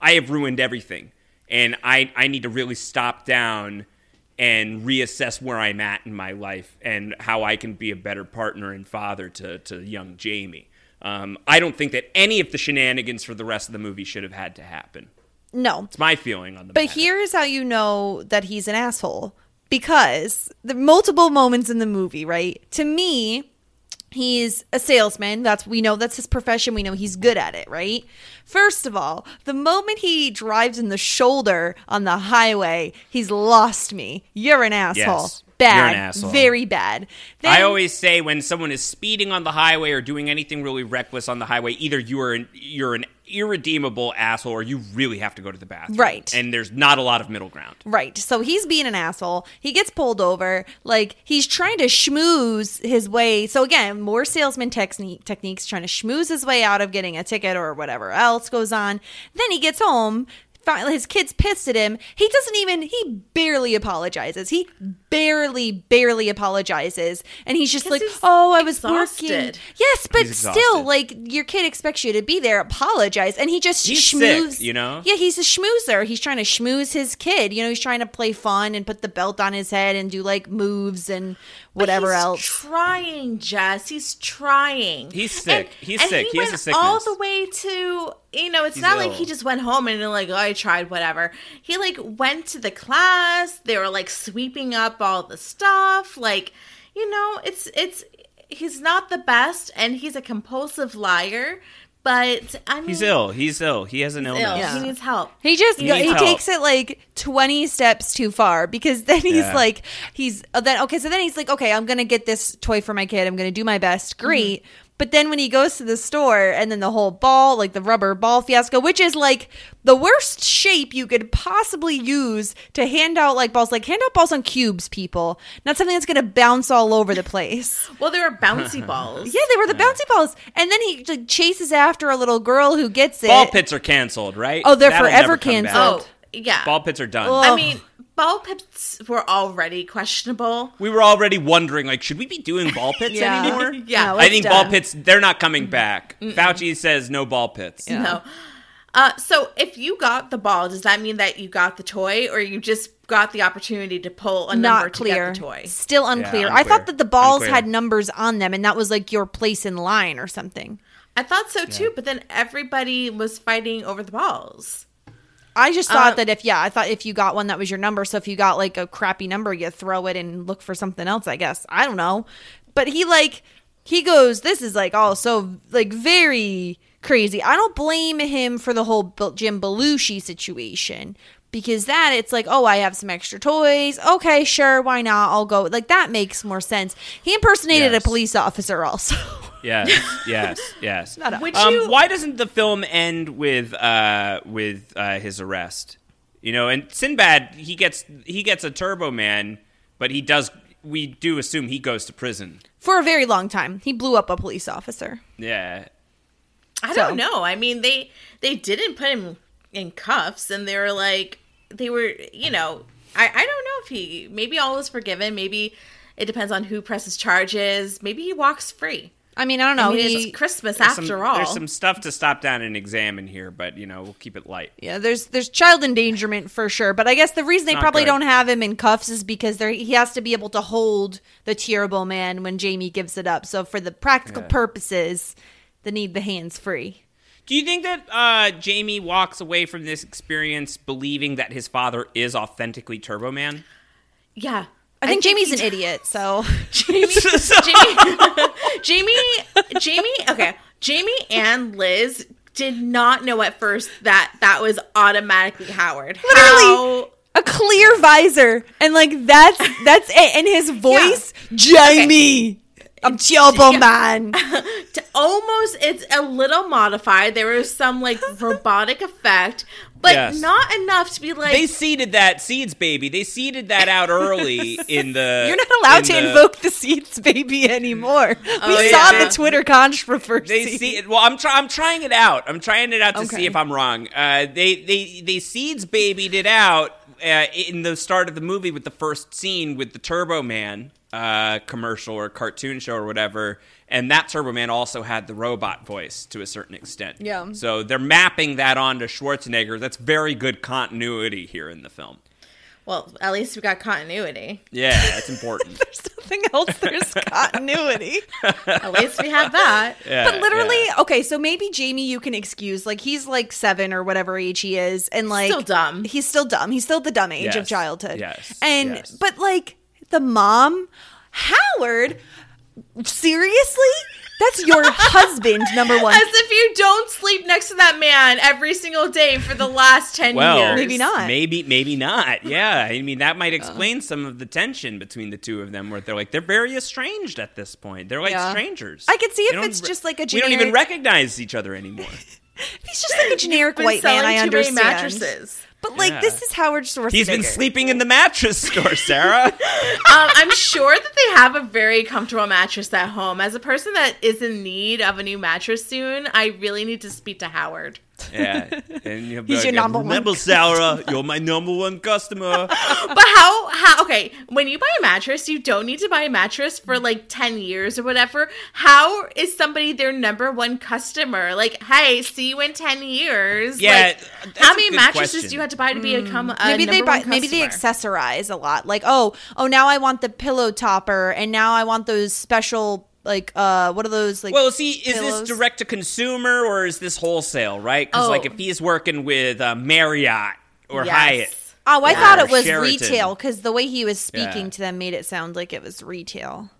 I have ruined everything. And I, I need to really stop down and reassess where I'm at in my life and how I can be a better partner and father to, to young Jamie. Um, I don't think that any of the shenanigans for the rest of the movie should have had to happen. No, It's my feeling on the But matter. here's how you know that he's an asshole because the multiple moments in the movie, right? To me, he's a salesman. That's we know that's his profession. We know he's good at it, right? First of all, the moment he drives in the shoulder on the highway, he's lost me. You're an asshole. Yes, bad. you're an asshole. Very bad. I always say when someone is speeding on the highway or doing anything really reckless on the highway, either you are an, you're an irredeemable asshole or you really have to go to the bathroom. Right. And there's not a lot of middle ground. Right. So he's being an asshole. He gets pulled over. Like he's trying to schmooze his way. So again, more salesman technique techniques trying to schmooze his way out of getting a ticket or whatever else goes on. Then he gets home. Finally, his kid's pissed at him. He doesn't even. He barely apologizes. He barely, barely apologizes, and he's just like, he's "Oh, I was working." exhausted. Yes, but still, like your kid expects you to be there. Apologize, and he just He's schmooze. sick, you know? Yeah, he's a schmoozer. He's trying to schmooze his kid. You know, he's trying to play fun and put the belt on his head and do like moves and But whatever he's else. Trying, Jess. He's trying. He's sick. He's and sick. He has went a all the way to you know. It's He's not like he just went home and like oh, I tried whatever. He like went to the class. They were like sweeping up all the stuff. Like you know, it's it's he's not the best, and he's a compulsive liar. But I mean, He's ill. He's ill. He has an ill. illness. Yeah. He needs help. He just He he, takes it like 20 steps too far because then he's Yeah. like he's uh, then okay so then he's like okay I'm going to get this toy for my kid I'm going to do my best. Mm-hmm. Great. But then when he goes to the store and then the whole ball, like the rubber ball fiasco, which is like the worst shape you could possibly use to hand out like balls, like hand out balls on cubes, people, not something that's gonna bounce all over the place. Well, there are bouncy balls. Yeah, they were the bouncy balls, and then he like, chases after a little girl who gets it. Ball pits are canceled, right? Oh, they're That'll forever never come back. canceled. Oh, yeah. Ball pits are done. Ugh. I mean, ball pits were already questionable. we were already wondering, like, should we be doing ball pits Yeah. anymore? Yeah. No, I it's think ball pits, they're not coming back. Fauci says no ball pits. Yeah. No. Uh, so if you got the ball, does that mean that you got the toy, or you just got the opportunity to pull a number not to clear. get the toy? Still unclear. I unclear. thought that the balls Unclear. had numbers on them, and that was like your place in line or something. I thought so too, but then everybody was fighting over the balls. I just thought Uh, that if yeah, I thought if you got one that was your number. So if you got like a crappy number, you throw it and look for something else. I guess I don't know, but he like he goes. This is like all so like very crazy. I don't blame him for the whole Jim Belushi situation because that it's like oh I have some extra toys. Okay, sure, why not? I'll go. Like that makes more sense. He impersonated Yes. a police officer also. Yes, yes, yes. Not a- Would Um, you? why doesn't the film end with uh, with uh, his arrest? You know, and Sinbad he gets he gets a Turbo Man, but he does. We do assume he goes to prison. for a very long time. He blew up a police officer. Yeah, I so- don't know. I mean, they they didn't put him in cuffs, and they were like they were. You know, I I don't know if he maybe all is forgiven. Maybe it depends on who presses charges. Maybe he walks free. I mean, I don't know. I mean, he, it's Christmas There's after some, all. There's some stuff to stop down and examine here, but you know we'll keep it light. Yeah, there's there's child endangerment for sure, but I guess the reason they Not probably good. don't have him in cuffs is because there he has to be able to hold the Turbo Man when Jamie gives it up. So for the practical Yeah. purposes, they need the hands free. Do you think that uh, Jamie walks away from this experience believing that his father is authentically Turbo Man? yeah. I think Jamie's an idiot, so Jamie, Jamie, Jamie, Jamie. Okay, Jamie and Liz did not know at first that that was automatically Howard. Literally. a clear visor and like that's that's it and his voice Jamie I'm Turbo Man. to almost it's a little modified. There was some like robotic effect, but Yes. not enough to be like. They seeded that seeds baby. They seeded that out early in the. You're not allowed in to the- invoke the seeds baby anymore. we Oh, saw the Twitter controversy. They see it. Well, I'm trying. I'm trying it out. I'm trying it out to Okay. see if I'm wrong. Uh, they they they seeds babied it out uh, in the start of the movie with the first scene with the Turbo Man uh, commercial or cartoon show or whatever, and that Turbo Man also had the robot voice to a certain extent. Yeah. So they're mapping that onto Schwarzenegger. That's very good continuity here in the film. well, at least we got continuity. Yeah, that's important. There's nothing else. There's continuity. At least we have that. Yeah, but literally, yeah. okay, so maybe Jamie you can excuse. Like he's like seven or whatever age he is, and like Still dumb. He's still dumb. He's still the dumb age of childhood. yes, And yes. but like the mom, Howard, seriously? That's your husband, number one. As if you don't sleep next to that man every single day for the last 10 Well, years. Maybe not. Maybe, maybe not. Yeah, I mean that might explain some of the tension between the two of them, where they're like they're very estranged at this point. They're like Yeah. strangers. I could see if They don't it's re- just like a generic... We don't even recognize each other anymore. He's just like a generic Been white man. selling I understand. mattresses. But like Yeah. this is Howard Schwarzenegger. He's been sleeping in the mattress store, Sarah. um, I'm sure that they have a very comfortable mattress at home. As a person that is in need of a new mattress soon, I really need to speak to Howard. yeah, and you'll be He's like, your number one Remember, Sarah, you're my number one customer. But how how okay, when you buy a mattress, you don't need to buy a mattress for like 10 years or whatever. How is somebody their number one customer? Like, hey, see you in 10 years. Yeah, Like, that's how a many good mattresses question. do you have to buy to become hmm. a maybe they buy one maybe they accessorize a lot like oh oh now i want the pillow topper and now i want those special like uh what are those like Well, see, is pillows? this direct to consumer or is this wholesale? Right? Because Oh. like if he's working with uh, Marriott or Yes. Hyatt, oh i thought it was Sheraton. retail because the way he was speaking Yeah. to them made it sound like it was retail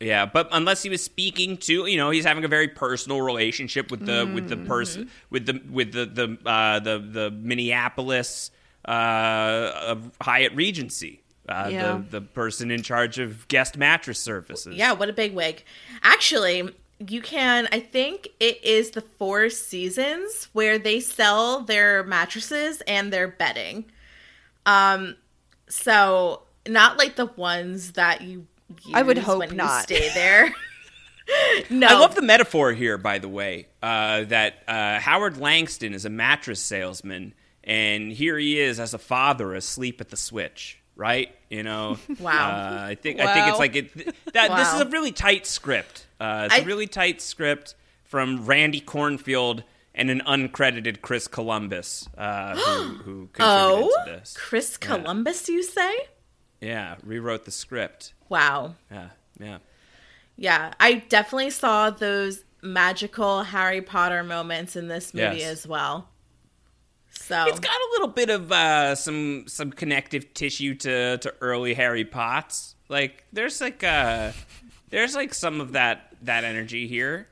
Yeah, but unless he was speaking to, you know, he's having a very personal relationship with the with the person with the with the the uh, the the Minneapolis uh, of Hyatt Regency, uh, Yeah. the the person in charge of guest mattress services. Yeah, what a big wig. Actually, you can I think it is the Four Seasons where they sell their mattresses and their bedding. Um so not like the ones that you use I would hope when not. you stay there. no. I love the metaphor here, by the way, uh, that uh, Howard Langston is a mattress salesman, and here he is as a father asleep at the switch. Right, you know. Wow. Uh, I think wow. I think it's like it. That this is a really tight script. Uh, it's a I- really tight script from Randy Kornfield and an uncredited Chris Columbus, uh, who, who contributed Oh, to this. Chris Columbus, you say? Yeah, rewrote the script. Wow. Yeah, yeah. Yeah, I definitely saw those magical Harry Potter moments in this movie Yes. as well. So It's got a little bit of uh, some some connective tissue to, to early Harry Potts. Like there's like uh there's like some of that that energy here.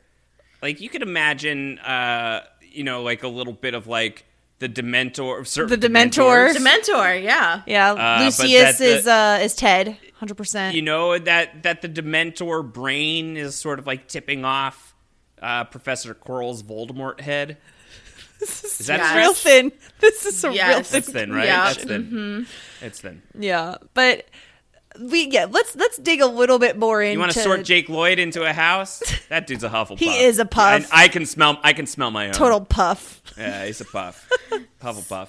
Like you could imagine uh you know like a little bit of like the Dementor certain The Dementors. Dementor, yeah. Yeah, but Lucius that- is uh is Ted, hundred percent. You know that that the Dementor brain is sort of like tipping off uh, Professor Quirrell's Voldemort head. Is that Yes. a real thin. This is a real thin. That's thin, right? Yeah. That's thin. It's thin. Yeah, but we yeah. Let's let's dig a little bit more into. You want to sort Jake Lloyd into a house? That dude's a Hufflepuff. He is a puff. I, I can smell. I can smell my own. total puff. Yeah, he's a puff. Hufflepuff.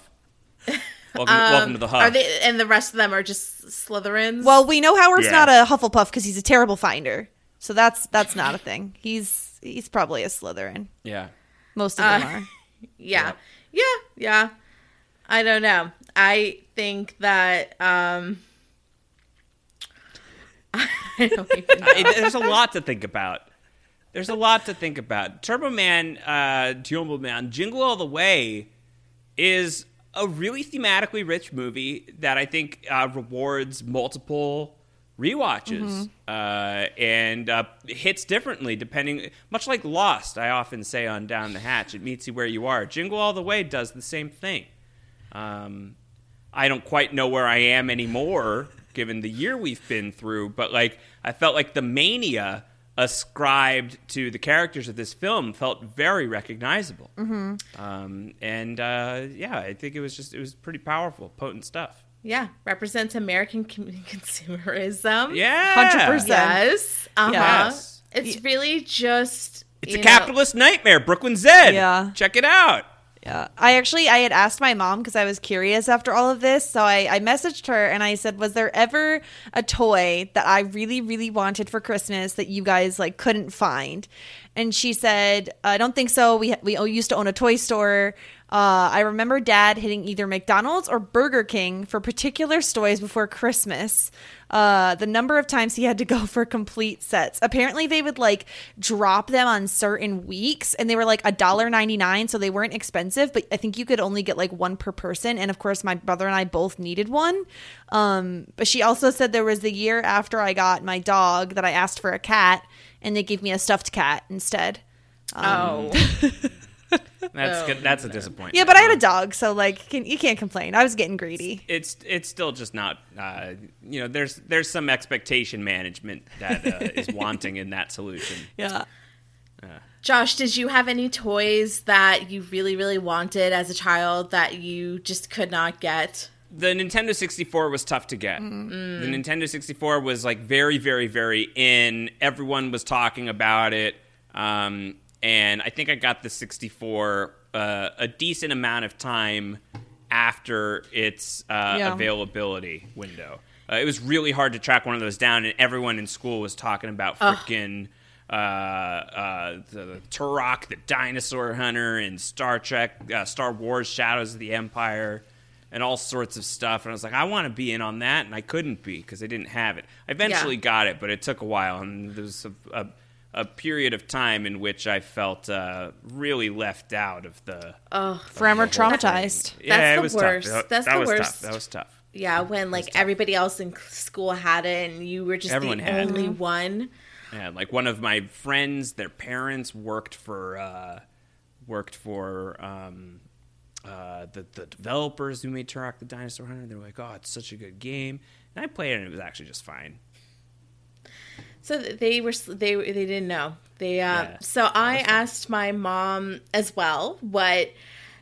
Welcome, welcome to the Huff. Are they and the rest of them are just Slytherins? Well, we know Howard's Yeah. not a Hufflepuff because he's a terrible finder. So that's that's not a thing. He's he's probably a Slytherin. yeah. Most of them Uh, are. Yeah. Yeah, yeah. I don't know. I think that um I. There's a lot to think about. There's a lot to think about. Turbo Man, uh, Turbo Man, Jingle All the Way is a really thematically rich movie that I think uh, rewards multiple rewatches uh, and uh, hits differently depending. Much like Lost, I often say on Down the Hatch, it meets you where you are. Jingle All the Way does the same thing. Um, I don't quite know where I am anymore, given the year we've been through. But like, I felt like the mania ascribed to the characters of this film felt very recognizable. Mm-hmm. Um, and uh, yeah, I think it was just it was pretty powerful, potent stuff. Yeah, represents American com- consumerism. Yeah, 100%. Yes. Uh-huh. Yes. It's really just It's a know- capitalist nightmare. Brooklyn Zed. Yeah. check it out. Yeah. I actually I had asked my mom because I was curious after all of this. So I, I messaged her and I said, Was there ever a toy that I really, really wanted for Christmas that you guys like couldn't find? And she said, I don't think so. We we used to own a toy store. Uh, I remember dad hitting either McDonald's or Burger King for particular toys before Christmas. Uh, the number of times he had to go for complete sets. Apparently, they would like drop them on certain weeks, and they were like a dollar ninety nine, so they weren't expensive. But I think you could only get like one per person. And of course, my brother and I both needed one. Um, but she also said there was the year after I got my dog that I asked for a cat, and they gave me a stuffed cat instead. Oh. That's Oh, good. That's a disappointment. Yeah, but I had a dog, so like can, you can't complain. I was getting greedy. it's it's still just not uh, you know there's there's some expectation management that uh, is wanting in that solution. Yeah. Josh, did you have any toys that you really, really wanted as a child that you just could not get? The Nintendo 64 was tough to get. The Nintendo 64 was like very very very in. Everyone was talking about it, um, and I think I got the 64 uh, a decent amount of time after its uh, Yeah. availability window. Uh, it was really hard to track one of those down, and everyone in school was talking about frickin' uh, uh, the Turok, the Dinosaur Hunter, and Star Trek, uh, Star Wars: Shadows of the Empire, and all sorts of stuff. And I was like, I want to be in on that, and I couldn't be because I didn't have it. I eventually Yeah. got it, but it took a while, and there was a, a, a period of time in which I felt uh, really left out of the. Oh forever the whole thing. traumatized. Yeah, That's it the was worst. tough. That's that the worst. tough. That was tough. Yeah, when like everybody else in school had it and you were just Everyone the had it. only one. Yeah, like one of my friends, their parents worked for uh, worked for um, uh, the the developers who made Turok the Dinosaur Hunter. They're like, "Oh, it's such a good game," and I played it, and it was actually just fine. So they were they they didn't know. They uh, Yeah. so I asked my mom as well what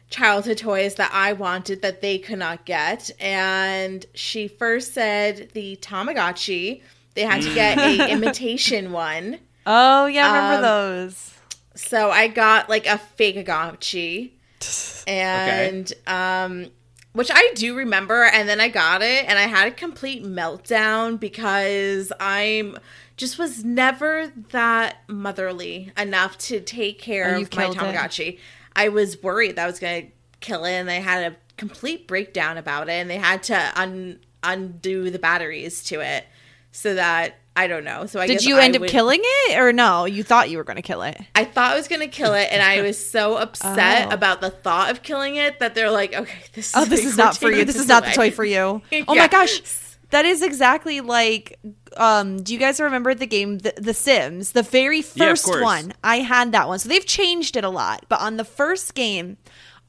childhood toys that I wanted that they could not get, and she first said the Tamagotchi. They had to get a imitation one. Oh yeah, I remember Um, those. So I got like a fake Agotchi. And um which I do remember and then I got it and I had a complete meltdown because I'm just was never that motherly enough to take care Oh, of my killed it. Tamagotchi. I was worried that I was going to kill it and they had a complete breakdown about it and they had to un- undo the batteries to it so that I don't know. So I Did you I end up killing it or no? You thought you were going to kill it. I thought I was gonna kill it, and I was so upset Oh. about the thought of killing it that they're like, "Okay, this oh, is Oh, this is not for you. This is not the toy for you. Oh Yeah. my gosh. That is exactly like um do you guys remember the game the, the Sims? The very first course. one. I had that one. So they've changed it a lot, but on the first game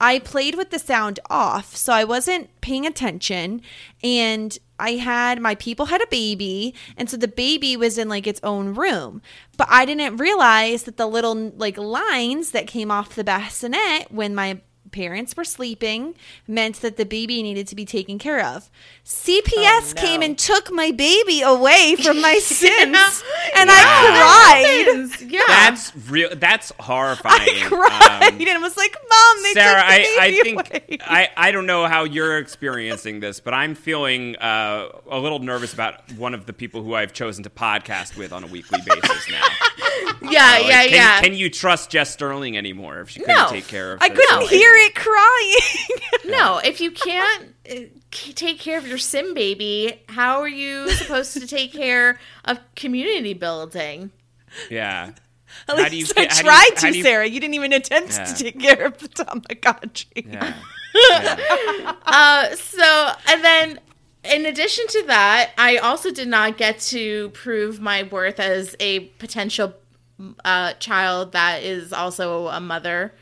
I played with the sound off, so I wasn't paying attention and I had my people had a baby and so the baby was in like its own room. But I didn't realize that the little like lines that came off the bassinet when my parents were sleeping meant that the baby needed to be taken care of. CPS Oh, no. came and took my baby away from my Sims, and Yeah, I cried. Yeah, That's real. That's horrifying. I cried Um, and was like, "Mom, they Sarah, took the I, I think away." I, I don't know how you're experiencing this, but I'm feeling uh, a little nervous about one of the people who I've chosen to podcast with on a weekly basis now. yeah, Like, yeah, can, yeah. Can you trust Jess Sterling anymore if she couldn't No. take care of? Her? I couldn't No, hear it crying. no, if you can't uh, take care of your sim baby, how are you supposed to take care of community building? Yeah. At How do you least I how do you- tried how to, you- Sarah. You didn't even attempt Yeah. to take care of the Tamagotchi. Yeah. yeah. Uh, so and then in addition to that, I also did not get to prove my worth as a potential uh, child that is also a mother.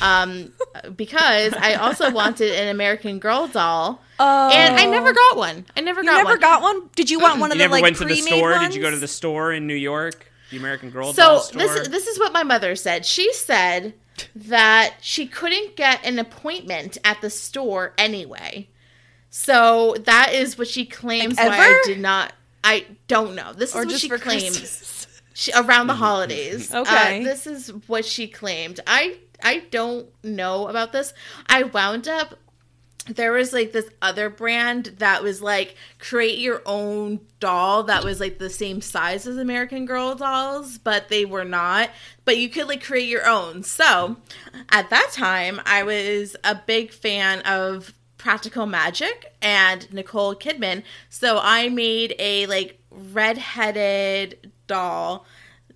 Um, because I also wanted an American Girl doll, Oh. and I never got one. I never You got never one. got one? Did you want one You of the never like went to the store? ones? Did you go to the store in New York? The American Girl So doll store? this this is what my mother said. She said that she couldn't get an appointment at the store anyway. So that is what she claims Like, why? I did not I don't know. This or is what just she for claims Christmas? She, around the holidays. Okay. Uh, this is what she claimed. I I don't know about this. I wound up there was like this other brand that was like create your own doll that was like the same size as American Girl dolls, but they were not. But you could like create your own. So at that time, I was a big fan of Practical Magic and Nicole Kidman. So I made a like redheaded doll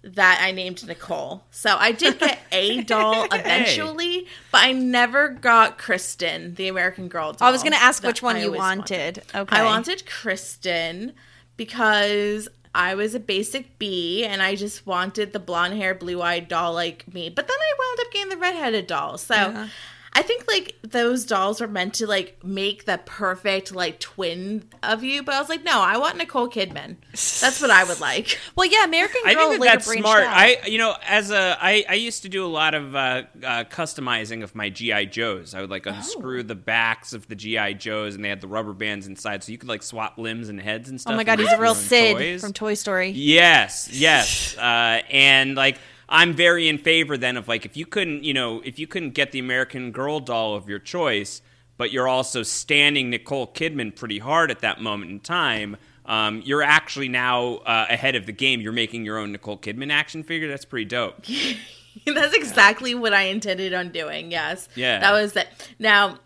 that I named Nicole. So I did get a doll eventually, but I never got Kristen, the American Girl doll. I was going to ask which one I you always wanted. Okay. I wanted Kristen because I was a basic B and I just wanted the blonde hair, blue eyed doll like me. But then I wound up getting the redheaded doll. So Yeah. I think like those dolls were meant to like make the perfect like twin of you. But I was like, no, I want Nicole Kidman. That's what I would like. Well, yeah, American I Girl think that later that's branched smart. out. I, you know, as a, I, I used to do a lot of uh, uh, customizing of my GI Joes. I would like unscrew Oh. the backs of the GI Joes, and they had the rubber bands inside, so you could like swap limbs and heads and stuff. oh my god, he's a real Sid toys. from Toy Story. Yes, yes, uh, and like I'm very in favor then of like if you couldn't, you know, if you couldn't get the American Girl doll of your choice, but you're also standing Nicole Kidman pretty hard at that moment in time. Um, you're actually now uh, ahead of the game. You're making your own Nicole Kidman action figure. That's pretty dope. That's exactly what I intended on doing. Yes. Yeah. That was it. Now,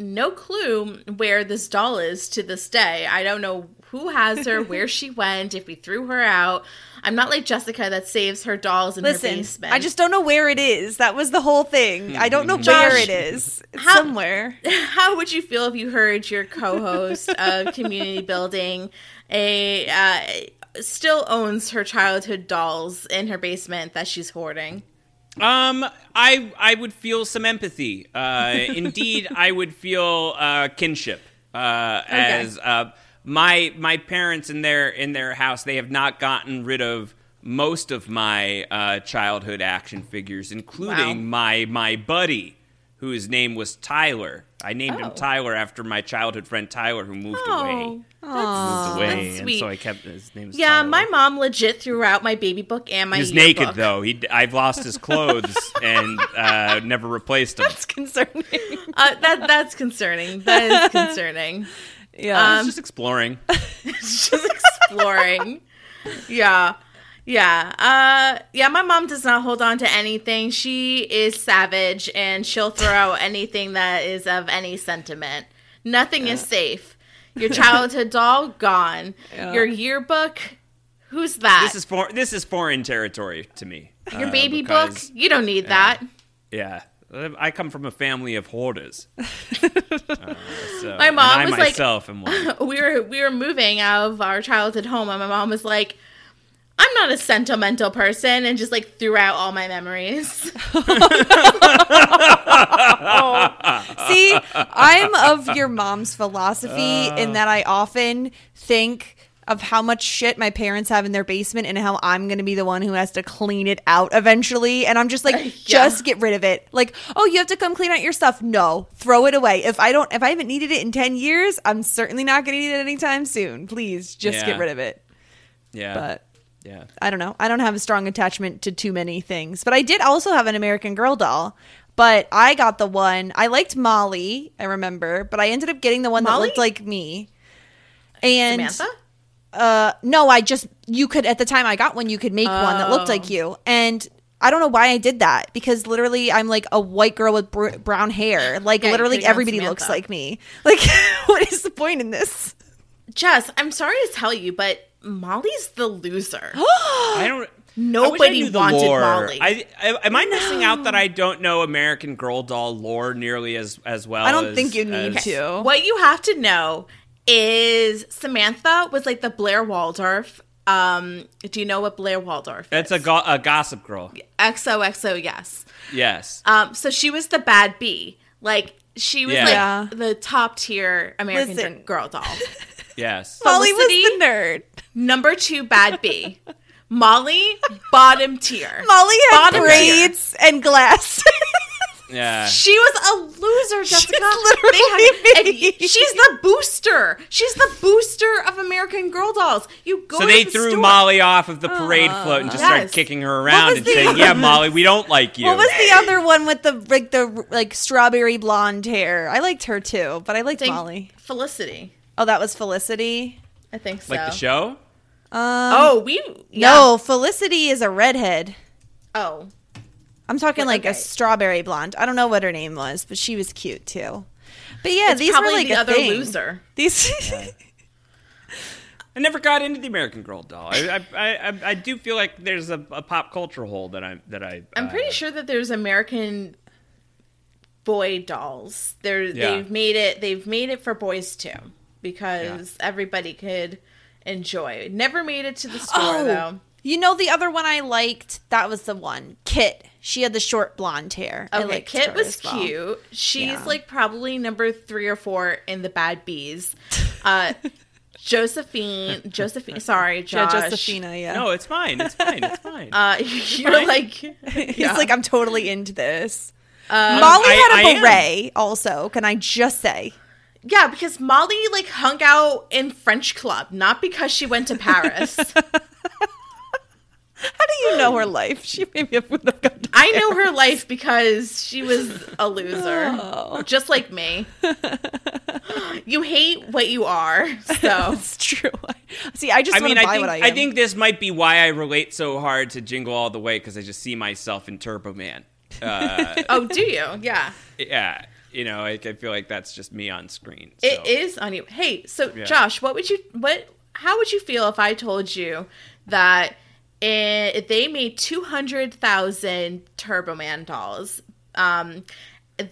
no clue where this doll is to this day. I don't know who has her, where she went, if we threw her out. I'm not like Jessica that saves her dolls in her basement. I just don't know where it is. That was the whole thing. I don't know Mm-hmm. where it is. It's how- somewhere. How would you feel if you heard your co-host of Community Building a uh, still owns her childhood dolls in her basement that she's hoarding? Um, I I would feel some empathy. Uh, indeed, I would feel uh, kinship. Uh, as uh, my my parents in their in their house, they have not gotten rid of most of my uh, childhood action figures, including Wow. my my buddy, whose name was Tyler. I named Oh. him Tyler after my childhood friend Tyler, who moved away. Oh, Moved away, that's and sweet. so I kept his name. Yeah, Tyler. my mom legit threw out my baby book and my He's naked though. He I've lost his clothes and uh, never replaced them. That's concerning. Uh, that that's concerning. That is concerning. Yeah. I was um, just exploring. Just exploring. yeah. Yeah. Uh yeah, my mom does not hold on to anything. She is savage and she'll throw out anything that is of any sentiment. Nothing is safe. Your childhood doll gone. Yeah. Your yearbook who's that? This is for this is foreign territory to me. Your uh, baby book? You don't need that. Yeah, I come from a family of hoarders. Uh, so, My and mom I was like- am one. we were we were moving out of our childhood home and my mom was like I'm not a sentimental person and just like threw out all my memories. See, I'm of your mom's philosophy in that I often think of how much shit my parents have in their basement and how I'm going to be the one who has to clean it out eventually. And I'm just like, just get rid of it. Like, oh, you have to come clean out your stuff. No, throw it away. If I don't, if I haven't needed it in 10 years, I'm certainly not going to need it anytime soon. Please just Yeah. get rid of it. Yeah, But yeah. I don't know. I don't have a strong attachment to too many things. But I did also have an American Girl doll. But I got the one. I liked Molly, I remember, but I ended up getting the one Molly? that looked like me. And Samantha? Uh no, I just you could at the time I got one you could make one that looked Oh. like you. And I don't know why I did that because literally I'm like a white girl with br- brown hair. Like Yeah, literally everybody looks like me. Like what is the point in this? Jess, I'm sorry to tell you, but Molly's the loser. I don't. I I Nobody wanted lore. Molly. I, I, am I missing out that I don't know American Girl doll lore nearly as as well? I don't as- think you need as- to. what you have to know is Samantha was like the Blair Waldorf. Um, do you know what Blair Waldorf? That's is? a, go- a gossip girl. XOXO. Yes. Yes. Um, so she was the bad bee. Like she was Yeah. like Yeah. the top tier American Listen. Girl doll. yes. Molly was the nerd. Number two bad bee. Molly, bottom tier. Molly had Bottom braids and glasses. Yeah. She was a loser, Jessica. literally They had- me. and she's the booster. She's the booster of American Girl dolls. You go. So to they the threw store. Molly off of the parade float and just started kicking her around and the- saying, "Yeah, Molly, we don't like you." What was the other one with the like the like strawberry blonde hair? I liked her too, but I liked Think Molly. Felicity. Oh, that was Felicity. I think so. like the show? Um, Oh, we yeah. no, Felicity is a redhead. Oh, I'm talking Well, like a strawberry blonde. I don't know what her name was, but she was cute too. But yeah, it's these probably were like the a other thing. loser. These. I never got into the American Girl doll. I I, I, I do feel like there's a, a pop culture hole that I that I. I'm uh, pretty sure that there's American boy dolls. They're Yeah. they've made it. They've made it for boys too because everybody could enjoy. Never made it to the store though. You know the other one I liked? That was the one. Kit. She had the short blonde hair. I Okay, Kit her was as well. cute. She's Yeah. like probably number three or four in the bad bees. Uh, Josephine, Josephine. Sorry, Yeah, Josefina, yeah. No, it's fine. It's fine. It's fine. Uh, you're fine. like, He's like, I'm totally into this. Uh, Molly I- had a I am. beret also. Can I just say? yeah, because Molly like hung out in French club, not because she went to Paris. How do you know her life? She maybe would have gone to I know her life because she was a loser, Oh. just like me. you hate what you are, so It's true. See, I just I want mean, to I buy think what I I, think this might be why I relate so hard to Jingle All the Way because I just see myself in Turbo Man. Uh, oh, do you? Yeah. yeah, you know, I, I feel like that's just me on screen. It so. is on you. Hey, so Yeah. Josh, what would you what how would you feel if I told you that if they made 200,000 Turbo Man dolls um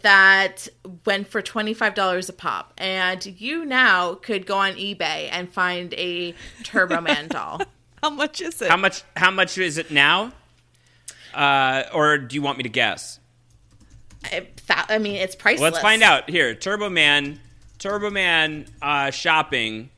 that went for $25 a pop and you now could go on eBay and find a Turbo Man doll. How much is it? How much? How much is it now? Uh, or do you want me to guess? I, that, I mean, it's priceless. Let's find out here. Turbo Man, Turbo Man uh, shopping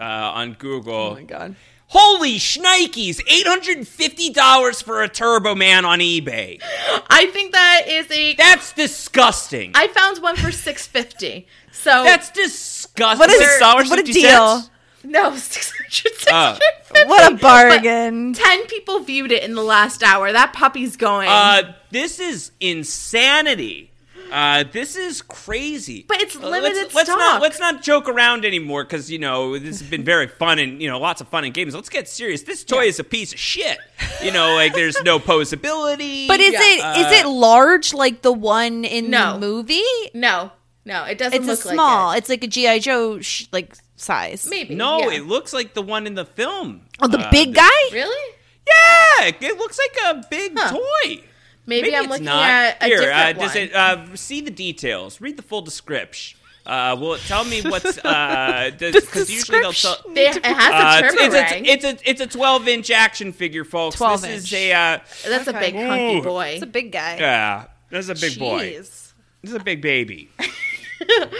uh, on Google. oh my god. Holy shnikes! Eight hundred and fifty dollars for a Turbo Man on eBay. I think that is a. That's disgusting. I found one for six fifty. So That's disgusting. What a- $6.50? what a deal. no six hundred. Uh, What a bargain. Ten people viewed it in the last hour. That puppy's going. Uh, this is insanity. Uh, this is crazy. But it's Uh, limited let's, let's not let's not joke around anymore because you know this has been very fun and you know lots of fun in games. Let's get serious. This toy is a piece of shit. You know, like there's no posability. But is Yeah. it is it large like the one in No. the movie? no, no, it doesn't It's a look like small. it. It's like a GI Joe sh- like size. Maybe no, yeah. it looks like the one in the film. Oh, the Uh, big the- guy. really. Yeah, it looks like a big Huh. toy. Maybe, I'm it's looking not. at a Here, different uh, one. does it? Uh, see the details. Read the full description. Uh, will it tell me what's? Uh, because usually they'll tell. They- it has Uh, a it's, turbo it's, ring. a, it's a it's a 12 inch action figure, folks. 12 this is inch. a uh, That's a Okay. big hunky Ooh. boy. It's a big guy. yeah. This is a big boy. Jeez. This is a big baby.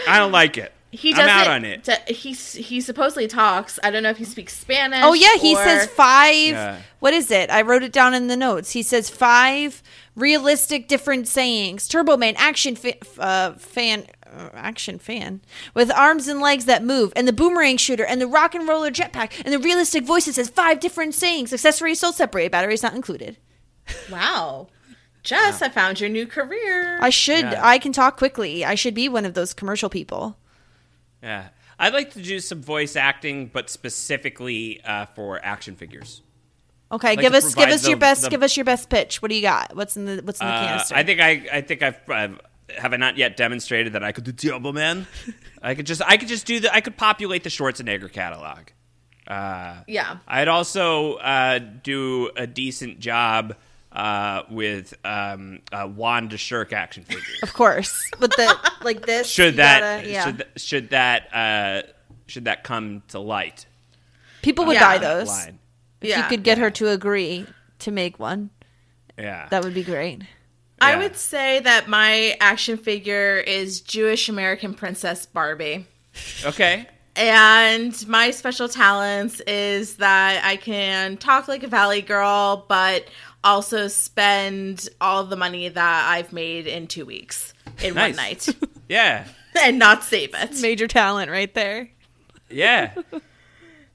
I don't like it. He I'm doesn't. out on it. t- he he supposedly talks. I don't know if he speaks Spanish. Oh yeah, he or- says five. Yeah. What is it? I wrote it down in the notes. He says five realistic different sayings. Turbo Man, action fa- uh, fan, uh, action fan with arms and legs that move, and the boomerang shooter, and the rock and roller jetpack, and the realistic voice voices says five different sayings. Accessories sold separate, batteries not included. Wow, Jess, I found your new career. I should. Yeah. I can talk quickly. I should be one of those commercial people. Yeah. I'd like to do some voice acting, but specifically uh, for action figures. Okay, Like give us give provide us your best the- give us your best pitch. What do you got? What's in the what's in the Uh, canister? I think I, I think I've, I've have I not yet demonstrated that I could do Turbo Man. I could just I could just do the I could populate the Schwarzenegger catalog. Uh, yeah, I'd also uh, do a decent job uh, with um, uh, Wanda Shirk action figure. of course, but the like this. Should that gotta- yeah. should, th- should that uh, should that come to light? People would Yeah. buy those. line. If Yeah. you could get her to agree to make one, Yeah. that would be great. I would say that my action figure is Jewish American Princess Barbie. okay. And my special talents is that I can talk like a valley girl, but also spend all the money that I've made in two weeks in Nice. one night Yeah. and not save it. Major talent right there. Yeah.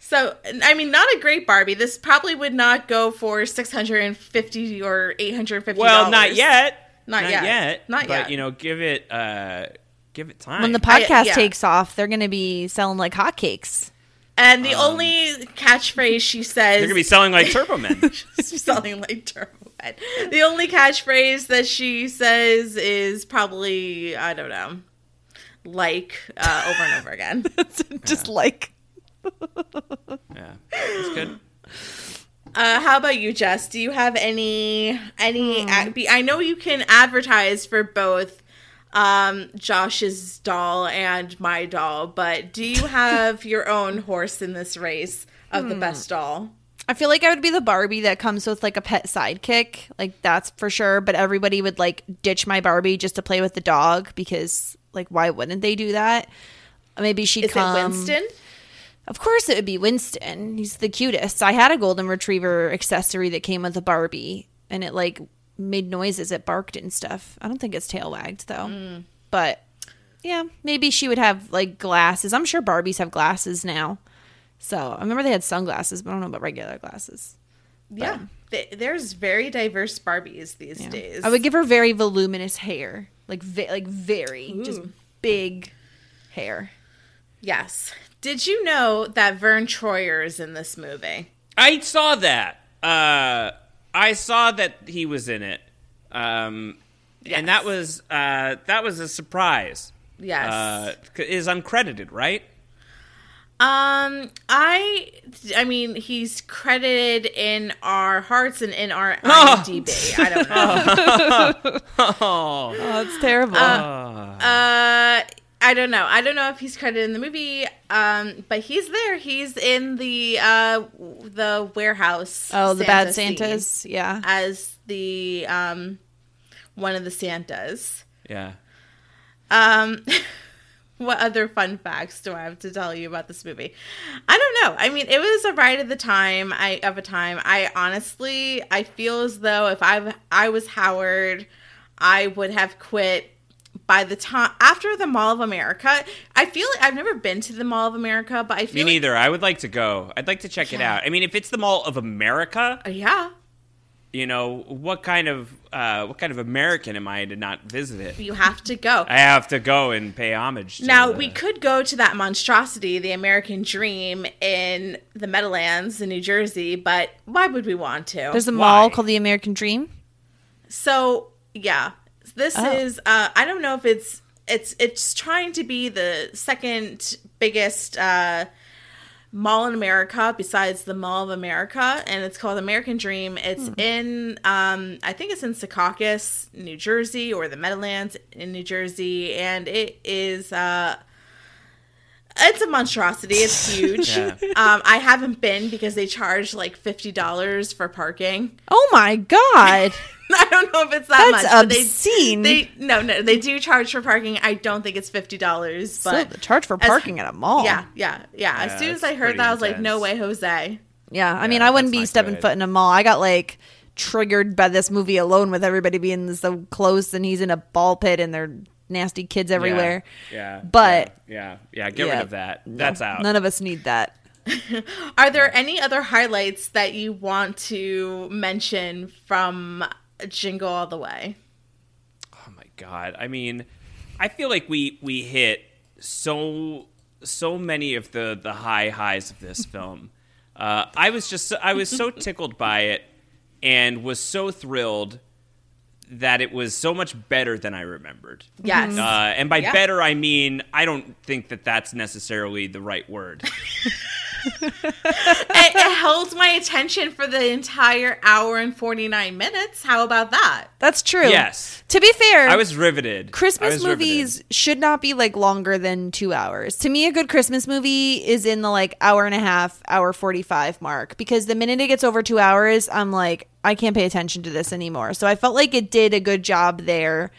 So, I mean, not a great Barbie. This probably would not go for 650 or 850 Well, not yet. Not yet. yet. Not but, yet. But, you know, give it uh give it time. When the I- podcast yeah. takes off, they're going to be selling like hotcakes. And the only catchphrase she says They're gonna be selling like Turbo Men. She's selling like turbo head. The only catchphrase that she says is probably I don't know, like uh, over and over again. Just like yeah. That's good. Uh, how about you, Jess? Do you have any any? ad- I know you can advertise for both um, Josh's doll and my doll, but do you have your own horse in this race of the best doll? I feel like I would be the Barbie that comes with like a pet sidekick. Like that's for sure, but everybody would like ditch my Barbie just to play with the dog because like why wouldn't they do that? Maybe she'd Is come. it Winston? Of course, it would be Winston. He's the cutest. I had a golden retriever accessory that came with a Barbie, and it like made noises. It barked and stuff. I don't think its tail wagged though. But yeah, maybe she would have like glasses. I'm sure Barbies have glasses now. So I remember they had sunglasses, but I don't know about regular glasses. Yeah, Th- there's very diverse Barbies these Yeah. days. I would give her very voluminous hair, like ve- like very just big hair. Yes. Did you know that Vern Troyer is in this movie? I saw that. Uh I saw that he was in it. Um and that was uh that was a surprise. Yes. Uh is uncredited, right? Um, I, I mean, he's credited in our hearts and in our Oh. IMDb. I don't know. Oh. Oh, that's terrible. Uh, I don't know. I don't know if he's credited in the movie. Um, but he's there. He's in the uh the warehouse. oh, the bad Santa scene Santas. Yeah. as the um one of the Santas. Yeah. Um, what other fun facts do I have to tell you about this movie? I don't know. I mean, it was a ride of the time. I of a time. I honestly, I feel as though if I I was Howard, I would have quit by the time after the Mall of America. I feel like I've never been to the Mall of America, but I Me feel like, neither. I would like to go. I'd like to check it out. I mean, if it's the Mall of America, Uh, yeah, you know, what kind of uh, what kind of American am I to not visit it? you have to go. I have to go and pay homage. To Now the- we could go to that monstrosity, the American Dream, in the Meadowlands in New Jersey, but why would we want to? There's a Why? mall called the American Dream. So yeah, this Oh. is. Uh, I don't know if it's it's it's trying to be the second biggest uh, mall in America besides the Mall of America, and it's called American Dream. It's in um, I think it's in Secaucus, New Jersey, or the Meadowlands in New Jersey, and it is. Uh, it's a monstrosity. It's huge. Yeah. um, I haven't been because they charge like fifty dollars for parking. Oh my god, I don't know if it's that that's much. but obscene. They, they no no they do charge for parking. I don't think it's fifty dollars, so but the charge for as- parking at a mall. yeah yeah yeah. As Yeah, soon as I heard pretty that, I was like, no way, Jose. Yeah, I mean, Yeah, I wouldn't be stepping good. foot in a mall. I got like triggered by this movie alone with everybody being so close and he's in a ball pit and there are nasty kids everywhere. Yeah. But- yeah, yeah, yeah, get Yeah. rid of that. That's out. None of us need that. Are there any other highlights that you want to mention from Jingle All the Way? Oh my god. I mean, I feel like we we hit so so many of the the high highs of this film. Uh, I was just I was so tickled by it and was so thrilled that it was so much better than I remembered. Yes. Uh, and by Yeah. better, I mean I don't think that that's necessarily the right word. it, it held my attention for the entire hour and 49 minutes. How about that? That's true. Yes. To be fair, I was riveted. Christmas was riveted. movies should not be like longer than two hours. To me, a good Christmas movie is in the like hour and a half, hour 45 mark. Because the minute it gets over two hours, I'm like, I can't pay attention to this anymore. So I felt like it did a good job there.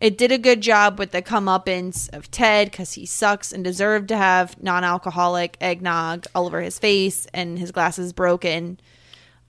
It did a good job with the comeuppance of Ted because he sucks and deserved to have non alcoholic eggnog all over his face and his glasses broken.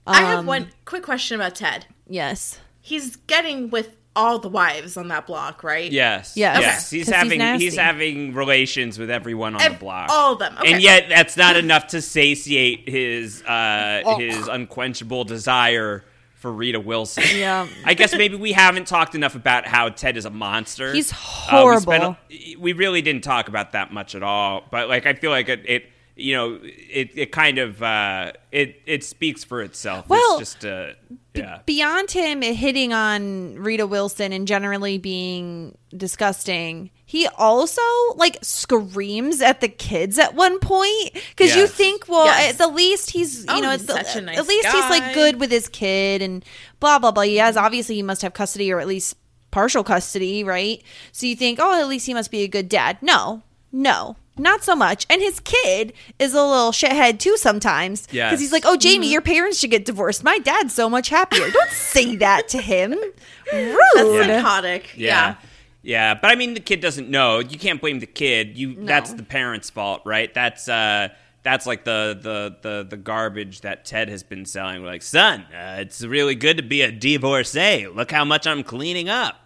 I have Um, one quick question about Ted. Yes. He's getting with all the wives on that block, right? Yes. Yes. Yes. Okay. He's 'Cause he's having nasty. he's, having relations with everyone on Ev- the block. all of them. Okay. And yet that's not enough to satiate his uh Oh. his unquenchable desire for Rita Wilson. Yeah. I guess maybe we haven't talked enough about how Ted is a monster. He's Uh, we, spent horrible. we really didn't talk about that much at all, but like I feel like it, it you know, it, it kind of uh, it it speaks for itself. Well, it's just uh, yeah. beyond him hitting on Rita Wilson and generally being disgusting, he also like screams at the kids at one point because you think, well, Yes. at the least he's you Oh, know he's at, the- such a nice at least he's like good with his kid and blah blah blah. He has obviously he must have custody or at least partial custody, right? So you think, oh, at least he must be a good dad. No, no. Not so much. And his kid is a little shithead too sometimes. Because Yes. he's like, oh, Jamie, mm-hmm. your parents should get divorced. My dad's so much happier. Don't say that to him. Rude. That's psychotic. Yeah. Yeah. Yeah, but I mean the kid doesn't know. You can't blame the kid. You that's the parents' fault, right? That's uh that's like the the the the garbage that Ted has been selling. We're like, "Son, uh, it's really good to be a divorcee. Look how much I'm cleaning up."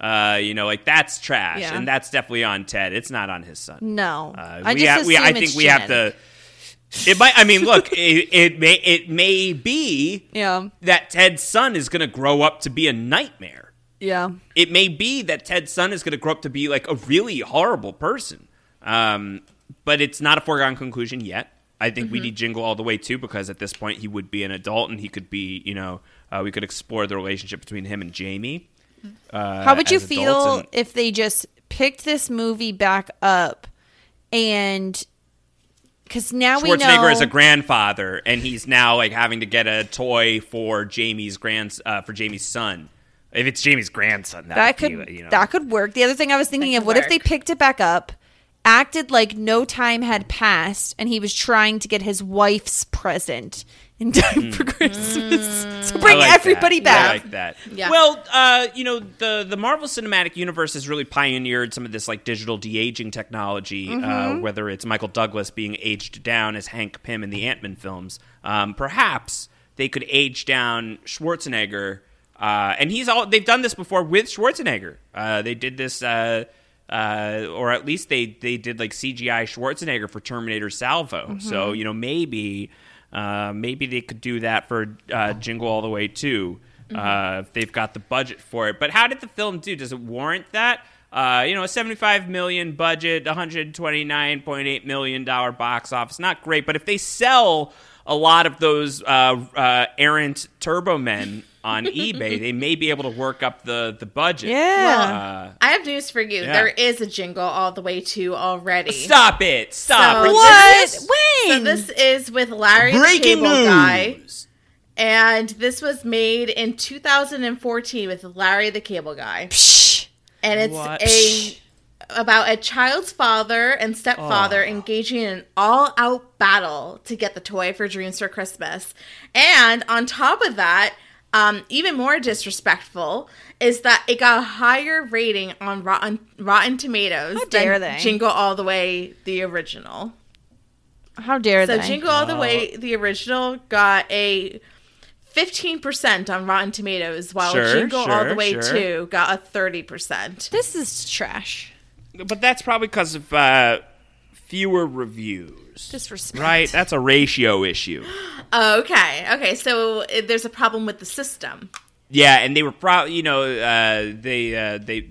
Uh, you know, like that's trash, Yeah. and that's definitely on Ted. It's not on his son. No. Uh, I we just ha- we, I think we have to. It might. I mean, look. it, it may. It may be Yeah. that Ted's son is going to grow up to be a nightmare Yeah. it may be that Ted's son is going to grow up to be like a really horrible person. Um, but it's not a foregone conclusion yet. I think we need Jingle all the way too, because at this point he would be an adult and he could be, you know, uh, we could explore the relationship between him and Jamie. Uh, How would you feel and- if they just picked this movie back up and because now we know Schwarzenegger is a grandfather, and he's now like having to get a toy for Jamie's grand uh, for Jamie's son. If it's Jamie's grandson, that, that would could be, you know, that could work. The other thing I was thinking of, could what if they picked it back up, acted like no time had passed, and he was trying to get his wife's present. in time for Christmas. So Mm. I bring like everybody that. Back. Yeah. Well, Yeah. Bring everybody I like that. Yeah. I like that. Yeah. Well, uh, you know, the the Marvel Cinematic Universe has really pioneered some of this like digital de aging technology. Uh, Mm-hmm. whether it's Michael Douglas being aged down as Hank Pym in the Ant Man films, um, perhaps they could age down Schwarzenegger. Uh, and he's all they've done this before with Schwarzenegger. Uh, they did this. Uh, uh, or at least they they did like CGI Schwarzenegger for Terminator Salvation. Mm-hmm. So you know maybe uh, maybe they could do that for uh, Jingle All the Way too uh, if they've got the budget for it. But how did the film do? Does it warrant that? Uh, you know, a 75 million budget, 129.8 million dollar box office, not great. But if they sell a lot of those uh, uh, errant Turbo Men on eBay, they may be able to work up the the budget. Yeah. Uh, I have news for you. Yeah. There is a jingle all the way to already. Stop it! Stop! So- Are you what? serious? So this is with Larry the Cable news. Guy, and this was made in 2014 with Larry the Cable Guy, Psh. and it's What? a about a child's father and stepfather Oh. engaging in an all-out battle to get the toy for Dreams for Christmas, and on top of that. Um, even more disrespectful is that it got a higher rating on Rotten Rotten Tomatoes How dare than they. Jingle All the Way, the original. How dare So they? So Jingle All the. Way, the original, got a 15% on Rotten Tomatoes, while Sure, Jingle All the Way sure. 2 got a 30%. this is trash. But that's probably because of uh, fewer reviews. Disrespect. Right? That's a ratio issue. Okay, okay, so uh, there's a problem with the system. Yeah, and they were probably, you know, uh, they, uh, they,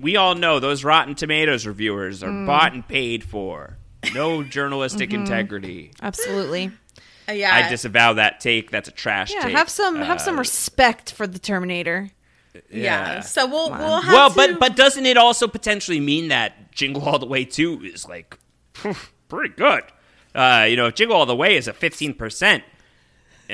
we all know those Rotten Tomatoes reviewers are Mm. bought and paid for. No journalistic Mm-hmm. integrity. Absolutely. Uh, yeah, I disavow that take. That's a trash Yeah, take. have some have some Uh, respect for the Terminator. yeah. yeah. So we'll Come on. we'll have Well, to, but but doesn't it also potentially mean that Jingle All the Way two is like pretty good? Uh, you know, if Jingle All the Way is at fifteen percent. Uh,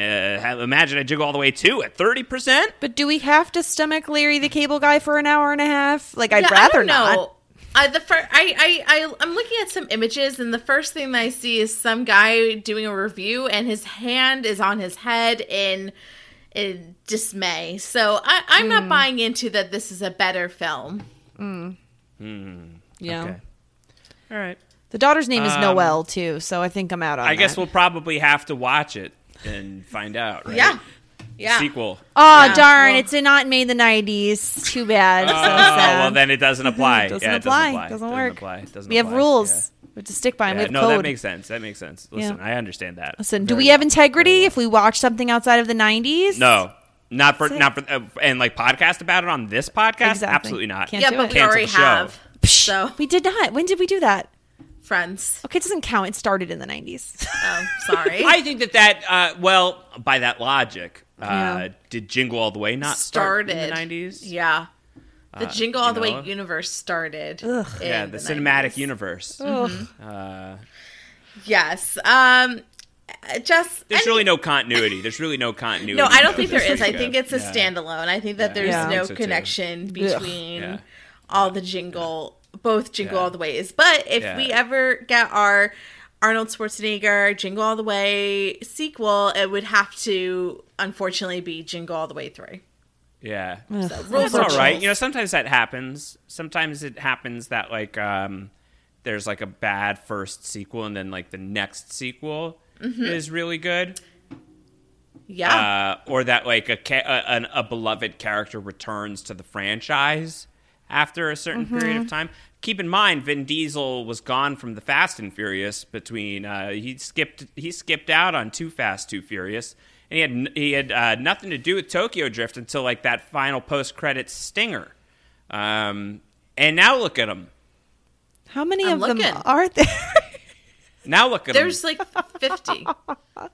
imagine a jiggle All the Way two at thirty percent. But do we have to stomach Larry the Cable Guy for an hour and a half? Like I'd Yeah, I rather don't know. not. I, the fir- I, I, I, I'm looking at some images, and the first thing that I see is some guy doing a review, and his hand is on his head in in dismay. So I, I'm not buying into that. This is a better film. Yeah. Okay. All right. The daughter's name is Um, Noelle too, so I think I'm out on I guess that. we'll probably have to watch it and find out. Right? Yeah, yeah. Sequel. Oh Yeah, darn! well- it's not made in the '90s. Too bad. So Oh, sad. well, then it doesn't apply. Doesn't yeah, it apply. Doesn't, apply. Doesn't work. apply. Doesn't we have apply. rules. We have to stick by them. Yeah. we have no, code. that makes sense. That makes sense. Listen, Yeah. I understand that. Listen, do Very we have integrity well. if we watch something outside of the '90s? No, not for not for uh, and like podcast about it on this podcast. Exactly. Absolutely not. Can't yeah, do but it. we Cancel already have. So we did not. When did we do that? Friends. Okay, it doesn't count. It started in the '90s. Oh, sorry. I think that that uh, well, by that logic, uh, Yeah. did Jingle All the Way not start started in the nineties? Yeah. The Uh, Jingle All you the Way universe started. Ugh. in Yeah, the, cinematic 90s. universe. Ugh. Uh, Yes. Um just there's and- really no continuity. There's really no continuity. No, I don't think there is. I think it's a Yeah. standalone. I think that Yeah, there's Yeah. No think so, too. connection between Yeah. all the jingle, both Jingle Yeah. All the Ways. But if Yeah. we ever get our Arnold Schwarzenegger Jingle All the Way sequel, it would have to unfortunately be Jingle All the Way 3. Yeah. So, rules That's are all right. You know, sometimes that happens. Sometimes it happens that like um, there's like a bad first sequel, and then like the next sequel Mm-hmm. is really good. Yeah. Uh, or that like a, ca- a an, a beloved character returns to the franchise after a certain period of time. Keep in mind, Vin Diesel was gone from the Fast and Furious between uh, he skipped he skipped out on Too Fast Too Furious, and he had he had uh, nothing to do with Tokyo Drift until like that final post credits stinger. Um, and now look at him. How many I'm of them are there? Now look at them. There's him. like 50.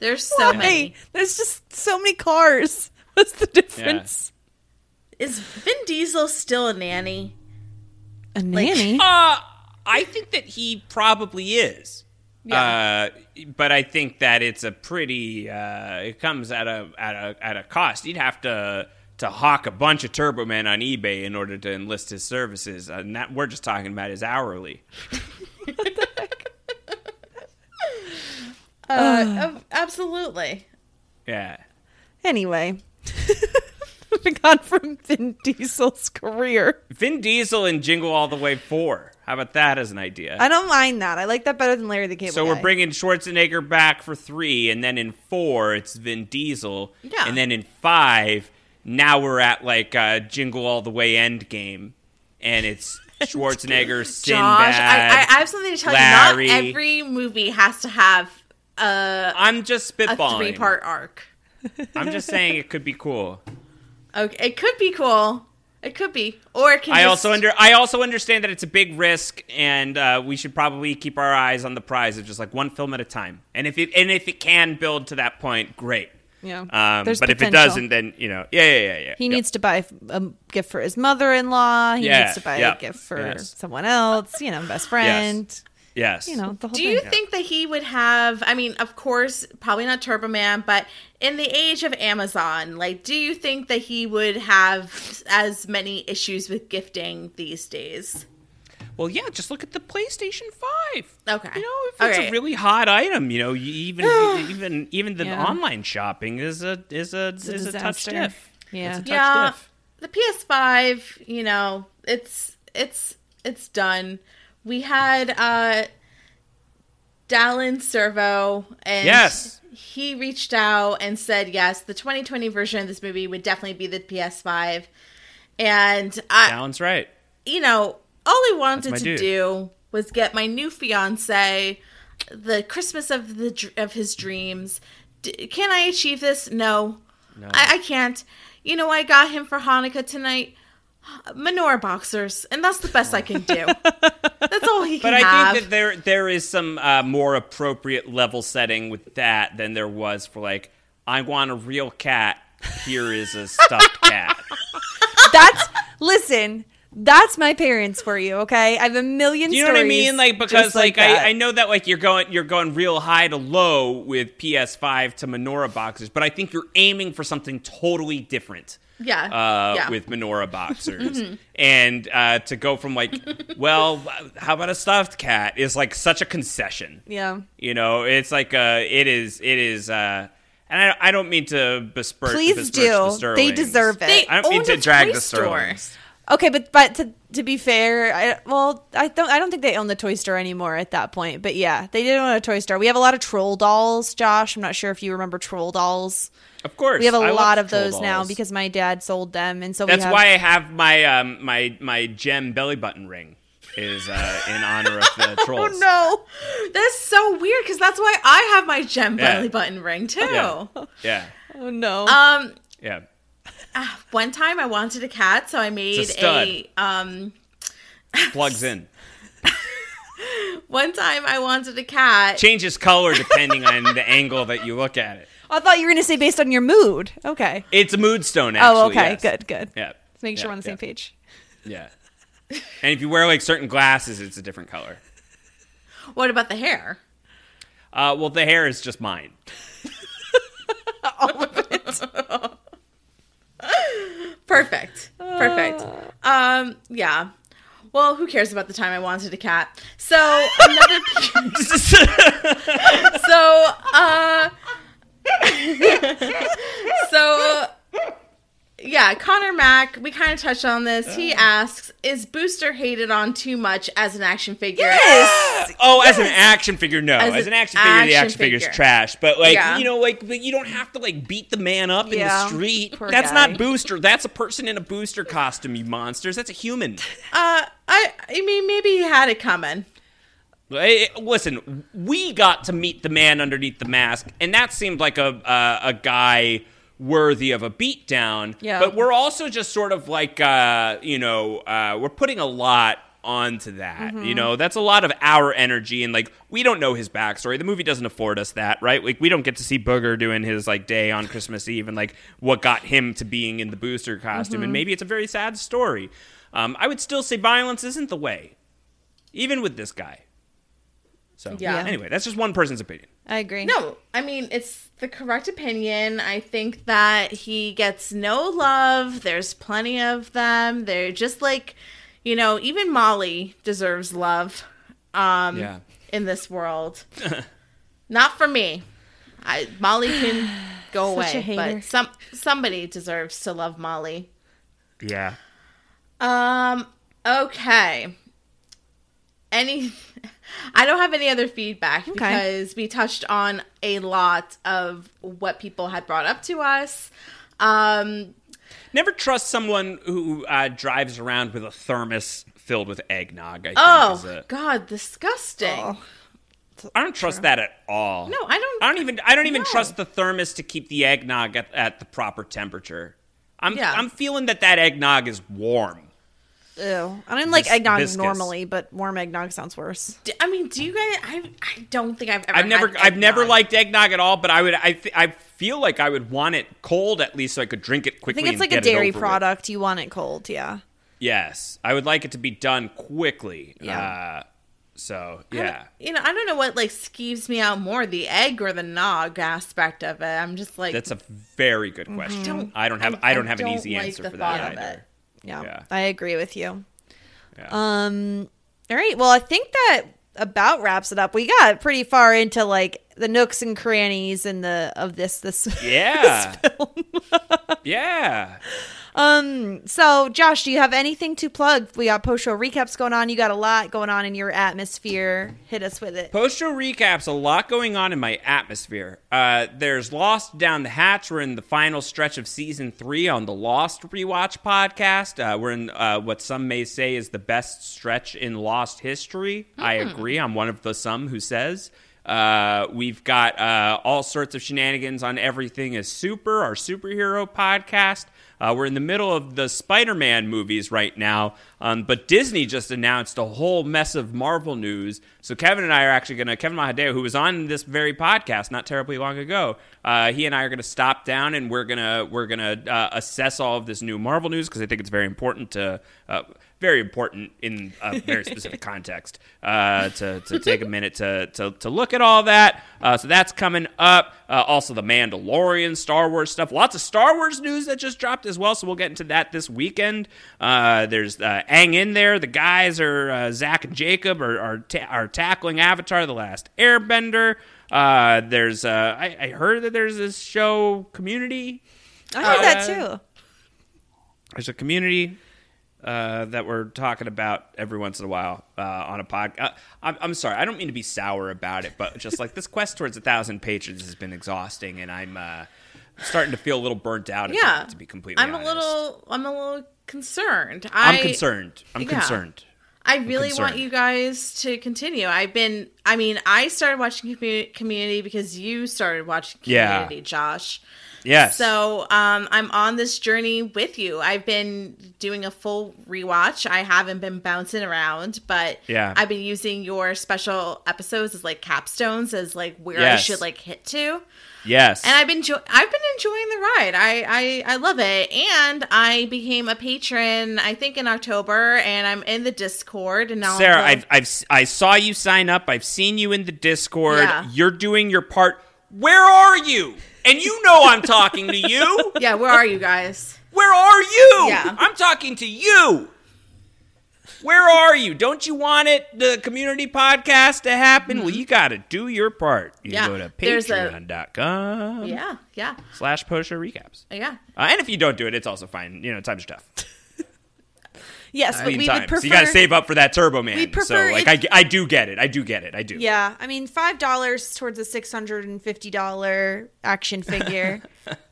There's so Hey, many. there's just so many cars. What's the difference? Is Vin Diesel still a nanny? A nanny. Uh, I think that he probably is. Yeah. Uh, but I think that it's a pretty. Uh, it comes at a at a at a cost. You'd have to to hawk a bunch of Turbo Men on eBay in order to enlist his services, and that we're just talking about his hourly. Uh, ab- absolutely. Yeah. Anyway, moving on from Vin Diesel's career. Vin Diesel in Jingle All the Way 4. How about that as an idea? I don't mind that. I like that better than Larry the Cable so Guy. we're bringing Schwarzenegger back for three, and then in four it's Vin Diesel, Yeah. and then in five now we're at like uh, Jingle All the Way End Game, and it's Schwarzenegger, Josh, Sinbad. I, I, I have something to tell Larry. you. Not every movie has to have a, I'm just spitballing. a three part arc. I'm just saying it could be cool. Okay, it could be cool. It could be, or it can. I just, also under I also understand that it's a big risk, and uh, we should probably keep our eyes on the prize of just like one film at a time. And if it and if it can build to that point, great. Yeah. Um, There's but if it doesn't, then you know, yeah, yeah, yeah, yeah. He Yep. needs to buy a gift for his mother-in-law. He Yeah, needs to buy yeah, a gift for yes. someone else. You know, best friend. yes, You know, the whole Do thing. you think that he would have? I mean, of course, probably not Turbo Man, but in the age of Amazon, like, do you think that he would have as many issues with gifting these days? Well, yeah, just look at the PlayStation Five. Okay. You know, if it's Okay. a really hot item, you know, you even even even the Yeah. online shopping is a is a a is a touch disaster. stiff. Yeah. It's a touch Yeah, stiff. the PS5, you know, it's it's it's done. We had uh Dallin Servo and Yes. he reached out and said yes, the 2020 version of this movie would definitely be the PS5. And I Alan's right. you know, all I wanted to dude. do was get my new fiance the Christmas of the of his dreams. D- can I achieve this? No, No. I-, I can't. You know, I got him for Hanukkah tonight. Menorah boxers, and that's the best I can do. that's all he can But I have. think that there there is some uh, more appropriate level setting with that than there was for like I want a real cat. Here is a stuffed cat. That's listen. That's my parents for you. Okay, I have a million. Do you know what I mean? Like because like, that. I, I know that like you're going you're going real high to low with PS5 to Menorah boxers, but I think you're aiming for something totally different. Yeah, Uh, yeah. with Menorah boxers, and uh, to go from like, well, how about a stuffed cat? Is like such a concession. Yeah. You know, it's like uh, it is it is. Uh, and I, I don't mean to besmirch. Please besmirch do. The They deserve it. They I don't mean to drag the store. Okay, but but to to be fair, I well, I don't I don't think they own the toy store anymore at that point. But yeah, they did own a toy store. We have a lot of troll dolls, Josh. I'm not sure if you remember troll dolls. Of course, We have a I lot of those now because my dad sold them, and so we That's have, why I have my um, my my gem belly button ring is uh, in honor of the trolls. Oh no, that's so weird because that's why I have my gem Yeah. belly button ring too. Yeah, yeah, Oh no. Um, yeah. Ah, one time I wanted a cat, so I made It's a stud. a um. Plugs in. One time I wanted a cat. Changes color depending on the angle that you look at it. I thought you were going to say based on your mood. Okay. It's a mood stone. Actually, oh, okay. yes. Good. Good. Yeah. Let's make sure Yeah, we're on the same page. Yeah. And if you wear like certain glasses, it's a different color. What about the hair? Uh, well, the hair is just mine. Perfect. Perfect. Um, yeah. Well, who cares about the time I wanted a cat? So another so uh so yeah, Connor Mack, we kind of touched on this. He asks, is Booster hated on too much as an action figure? Yes. Oh, as an action figure, no. As As, an an action figure, the action action figure's trash. But like, Yeah. you know, like but you don't have to like beat the man up in the street. poor That's guy. not Booster. That's a person in a Booster costume. You monsters. That's a human. Uh I I mean maybe he had it coming. Listen, we got to meet the man underneath the mask, and that seemed like a uh, a guy worthy of a beatdown. Yeah. But we're also just sort of like, uh, you know, uh, we're putting a lot onto that. You know, that's a lot of our energy, and like we don't know his backstory. The movie doesn't afford us that, right? Like we don't get to see Booger doing his like day on Christmas Eve, and like what got him to being in the booster costume. And maybe it's a very sad story. Um, I would still say violence isn't the way, even with this guy. So Yeah. Anyway, that's just one person's opinion. I agree. No, I mean it's the correct opinion. I think that he gets no love. There's plenty of them. They're just like, you know, even Molly deserves love. Um, Yeah. in this world, not for me. I Molly can go Such a away. hater. But some somebody deserves to love Molly. Yeah. Um. Okay. Any. I don't have any other feedback because we touched on a lot of what people had brought up to us. Um. Never trust someone who uh, drives around with a thermos filled with eggnog. I Oh is a, God, disgusting. Oh. I don't trust that at all. No, I don't. I don't even. I don't even No. trust the thermos to keep the eggnog at, at the proper temperature. I'm. Yeah. I'm feeling that that eggnog is warm. Ew. I don't like Vis- eggnog viscous. normally, but warm eggnog sounds worse. D- I mean, do you guys? I I don't think I've ever. I've never. had I've never liked eggnog at all. But I would. I. Th- I feel like I would want it cold at least, so I could drink it quickly. I quickly. think it's and like a get it dairy over with. product. You want it cold, yeah. Yes, I would like it to be done quickly. Yeah. Uh, so yeah. You know, I don't know what like skeeves me out more, the egg or the nog aspect of it. I'm just like, That's a very good question. Don't- I don't have. I- I, don't I have an don't easy like answer the for thought that of either. it. Yeah. Yeah. I agree with you. Yeah. Um all right. Well, I think that about wraps it up. We got pretty far into like the nooks and crannies and the of this this yeah. this film. yeah. Um so Josh, do you have anything to plug? We got post show recaps going on. You got a lot going on in your atmosphere. Hit us with it. Post show recaps, a lot going on in my atmosphere. Uh, there's Lost Down the Hatch. We're in the final stretch of season three on the Lost Rewatch podcast. Uh, we're in uh, what some may say is the best stretch in Lost history. I agree. I'm one of the some who says. Uh, we've got uh, all sorts of shenanigans on Everything is Super, our superhero podcast. Uh, we're in the middle of the Spider Man movies right now, um, but Disney just announced a whole mess of Marvel news. So Kevin and I are actually going to, Kevin Mahadeo, who was on this very podcast not terribly long ago, uh, he and I are going to stop down and we're going to we're going to uh, assess all of this new Marvel news because I think it's very important to. Very important in a very specific context uh, to, to take a minute to, to, to look at all that. Uh, so that's coming up. Uh, also, the Mandalorian, Star Wars stuff. Lots of Star Wars news that just dropped as well. So we'll get into that this weekend. Uh, there's uh, Ang in there. The guys are uh, Zach and Jacob are are, ta- are tackling Avatar: The Last Airbender. Uh, there's uh, I, I heard that there's this show Community. I heard that too. There's a community uh, that we're talking about every once in a while uh, on a pod. Uh, I'm, I'm sorry, I don't mean to be sour about it, but just like this quest towards a thousand patrons has been exhausting, and I'm uh, starting to feel a little burnt out. yeah. that, to be completely I'm a little, I'm a little concerned. I'm concerned. I'm yeah. concerned. I really want you guys to continue. I've been, I mean, I started watching Community because you started watching Yeah. Community, Josh. Yes. So um, I'm on this journey with you. I've been doing a full rewatch. I haven't been bouncing around, but Yeah. I've been using your special episodes as like capstones, as like where I should like hit to. yes. And I've been jo- I've been enjoying the ride. I, I I love it. And I became a patron. I think in October, and I'm in the Discord. And now Sarah, I've, I've I saw you sign up. I've seen you in the Discord. Yeah. You're doing your part. Where are you? And you know I'm talking to you. yeah. Where are you guys? Where are you? Yeah. I'm talking to you. Where are you? Don't you want it, the community podcast to happen? Well, you got to do your part. You Yeah. go to There's a- patreon.com Yeah. Yeah. slash post show recaps. Yeah. Uh, and if you don't do it, it's also fine. You know, times are tough. Yes, but we times. would prefer So you got to save up for that Turbo Man. We prefer so, like, I, if- I do get it. I do get it. I do. Yeah, I mean five dollars towards a six hundred and fifty dollar action figure.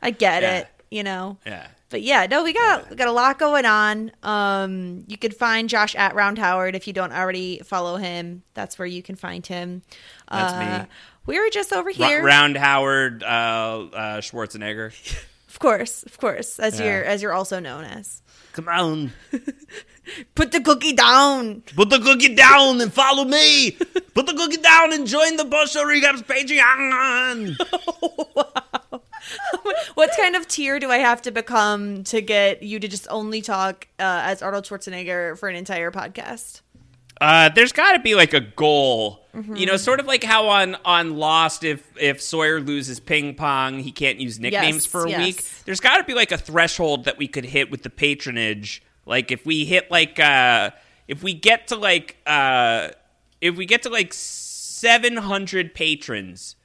I get Yeah. it, you know. Yeah. But yeah, no, we got we got a lot going on. Um, you could find Josh at Round Howard if you don't already follow him. That's where you can find him. That's uh, me. We were just over here, Round Howard uh, uh, Schwarzenegger. of course, of course, as Yeah. you're as you're also known as. Come on. Put the cookie down. Put the cookie down and follow me. Put the cookie down and join the Post Show Recaps Patreon. What kind of tier do I have to become to get you to just only talk uh, as Arnold Schwarzenegger for an entire podcast? Uh, there's got to be like a goal, Mm-hmm. you know, sort of like how on on Lost, if if Sawyer loses ping pong, he can't use nicknames Yes, for a yes. week. There's got to be like a threshold that we could hit with the patronage. Like if we hit like uh if we get to like uh if we get to like 700 patrons,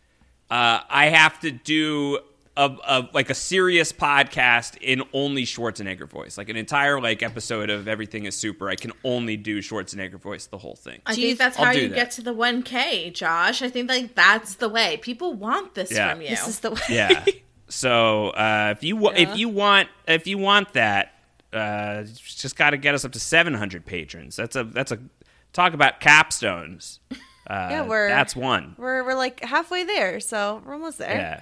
uh, I have to do a, a like a serious podcast in only Schwarzenegger voice, like an entire like episode of Everything is Super. I can only do Schwarzenegger voice the whole thing. I Do think that's I'll how you that. get to the 1K, Josh. I think like that's the way. People want this Yeah. from you. This is the way. yeah. So uh, if you wa- Yeah. if you want if you want that, uh, just got to get us up to seven hundred patrons. That's a that's a talk about capstones. Uh, Yeah, we're- that's one. We're we're like halfway there, so we're almost there. Yeah,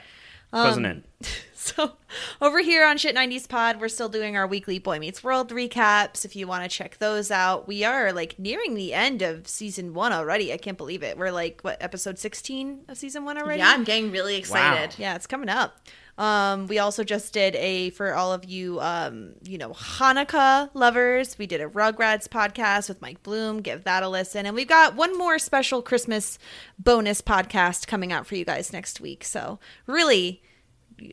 closing Um, in. So over here on Shit 90s Pod, we're still doing our weekly Boy Meets World recaps. If you want to check those out, we are like nearing the end of season one already. I can't believe it. We're like what episode 16 of season one already? yeah, I'm getting really excited. Yeah, it's coming up. Um, we also just did a for all of you, um, you know, Hanukkah lovers. We did a Rugrats podcast with Mike Bloom. Give that a listen, and we've got one more special Christmas bonus podcast coming out for you guys next week. So really,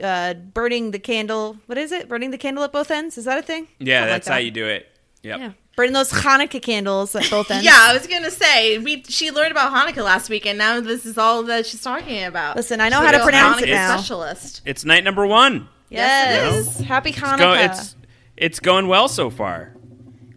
uh, burning the candle. What is it? Burning the candle at both ends. Is that a thing? Yeah, Something like that's how you do it. Yep. Yeah, burning those Hanukkah candles at both ends. Yeah, I was gonna say we she learned about Hanukkah last week, and now this is all that she's talking about. Listen, I know She's how to a real pronounce it now. Specialist. It's night number one. Yes. Yes, it Happy It's, Hanukkah. go- it's it's going well so far.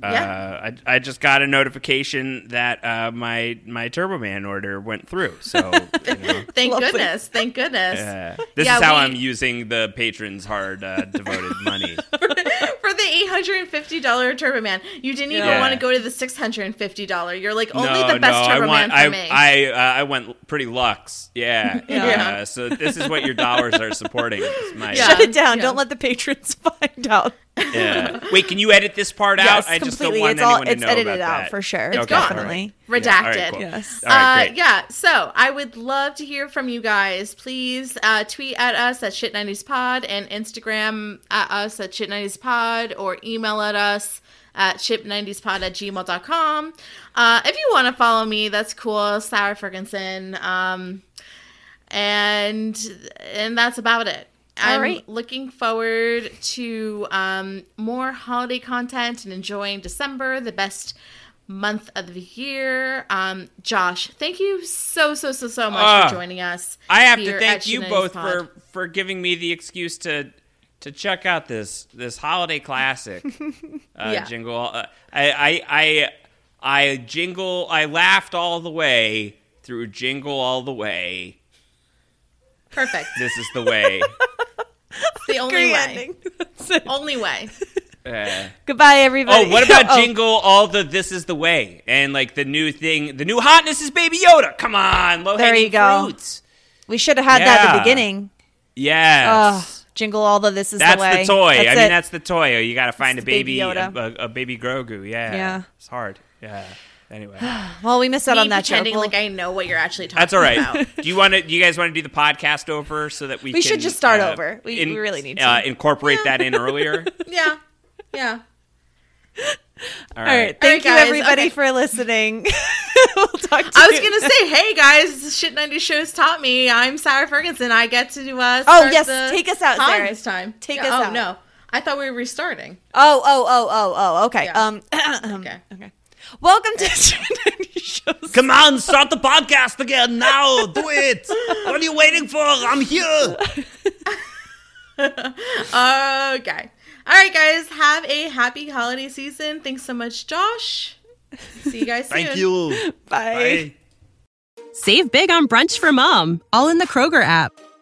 Yeah. Uh, I, I just got a notification that uh, my my Turbo Man order went through. So you know, Thank Lovely. goodness. Thank goodness. uh, this Yeah, is how we- I'm using the patrons' hard uh, devoted money. For the eight hundred and fifty dollar Turbo Man, you didn't even Yeah. want to go to the six hundred and fifty dollar. You're like only no, the best no, Turbo I want, Man for I, me. I, uh, I went pretty luxe. Yeah. Yeah. Uh, so this is what your dollars are supporting. My, Yeah. Shut it down. Yeah. Don't let the patrons find out. Yeah. Wait, can you edit this part Yes, out? I just completely. don't want It's all- anyone to it's know edited about out that. for sure. It's Okay, gone. all right. Definitely. Yeah, all Redacted. right, cool. Yes. All right, uh, yeah, so I would love to hear from you guys. Please uh, tweet at us at shit90spod and Instagram at us at shit90spod or email at us at shit90spod at gmail.com. Uh, if you want to follow me, that's cool. Sarah Ferguson. Um, and and that's about it. All I'm right. looking forward to um, more holiday content and enjoying December, the best month of the year. Um, Josh, thank you so so so so much Ah, for joining us. I have to thank you Shenanigans both Pod. for for giving me the excuse to to check out this this holiday classic uh, Yeah. jingle. Uh, I, I I I jingle. I laughed all the way through jingle all the way. Perfect. This is the way. It's the only way. ending. Only way. Uh, Goodbye, everybody. oh, what about Oh, jingle all the this is the way and like the new thing? The new hotness is Baby Yoda. Come on, low There you go. Fruits. We should have had that at the beginning. Yes. Oh, jingle all the this is That's the way. the toy. I That's mean, that's the toy. You got to find It's a the baby baby, a, a, a baby Grogu. Yeah, Yeah. it's hard. Yeah. Anyway, well, we missed out Me on that joke. pretending We'll- like I know what you're actually talking that's all right. about. do you want to? Do you guys want to do the podcast over so that we? Can We can, should just start uh, over. We- we really need to. uh, incorporate that in earlier. Yeah. Yeah. All all right. right. Thank you, guys. everybody, Okay. for listening. we'll talk to I was gonna say, hey guys, shit ninety shows taught me. I'm Sarah Ferguson. I get to do uh, Oh, yes, the take us out, Sarah. This time, Take Yeah, us oh, out. No, I thought we were restarting. Oh, oh, oh, oh, oh. Okay. Yeah. Um. Okay. Okay. Welcome to Shows. Come on, start the podcast again now. Do it. What are you waiting for? I'm here. Okay. All right, guys. Have a happy holiday season. Thanks so much, Josh. See you guys soon. Thank you. Bye. Bye. Save big on brunch for mom, all in the Kroger app.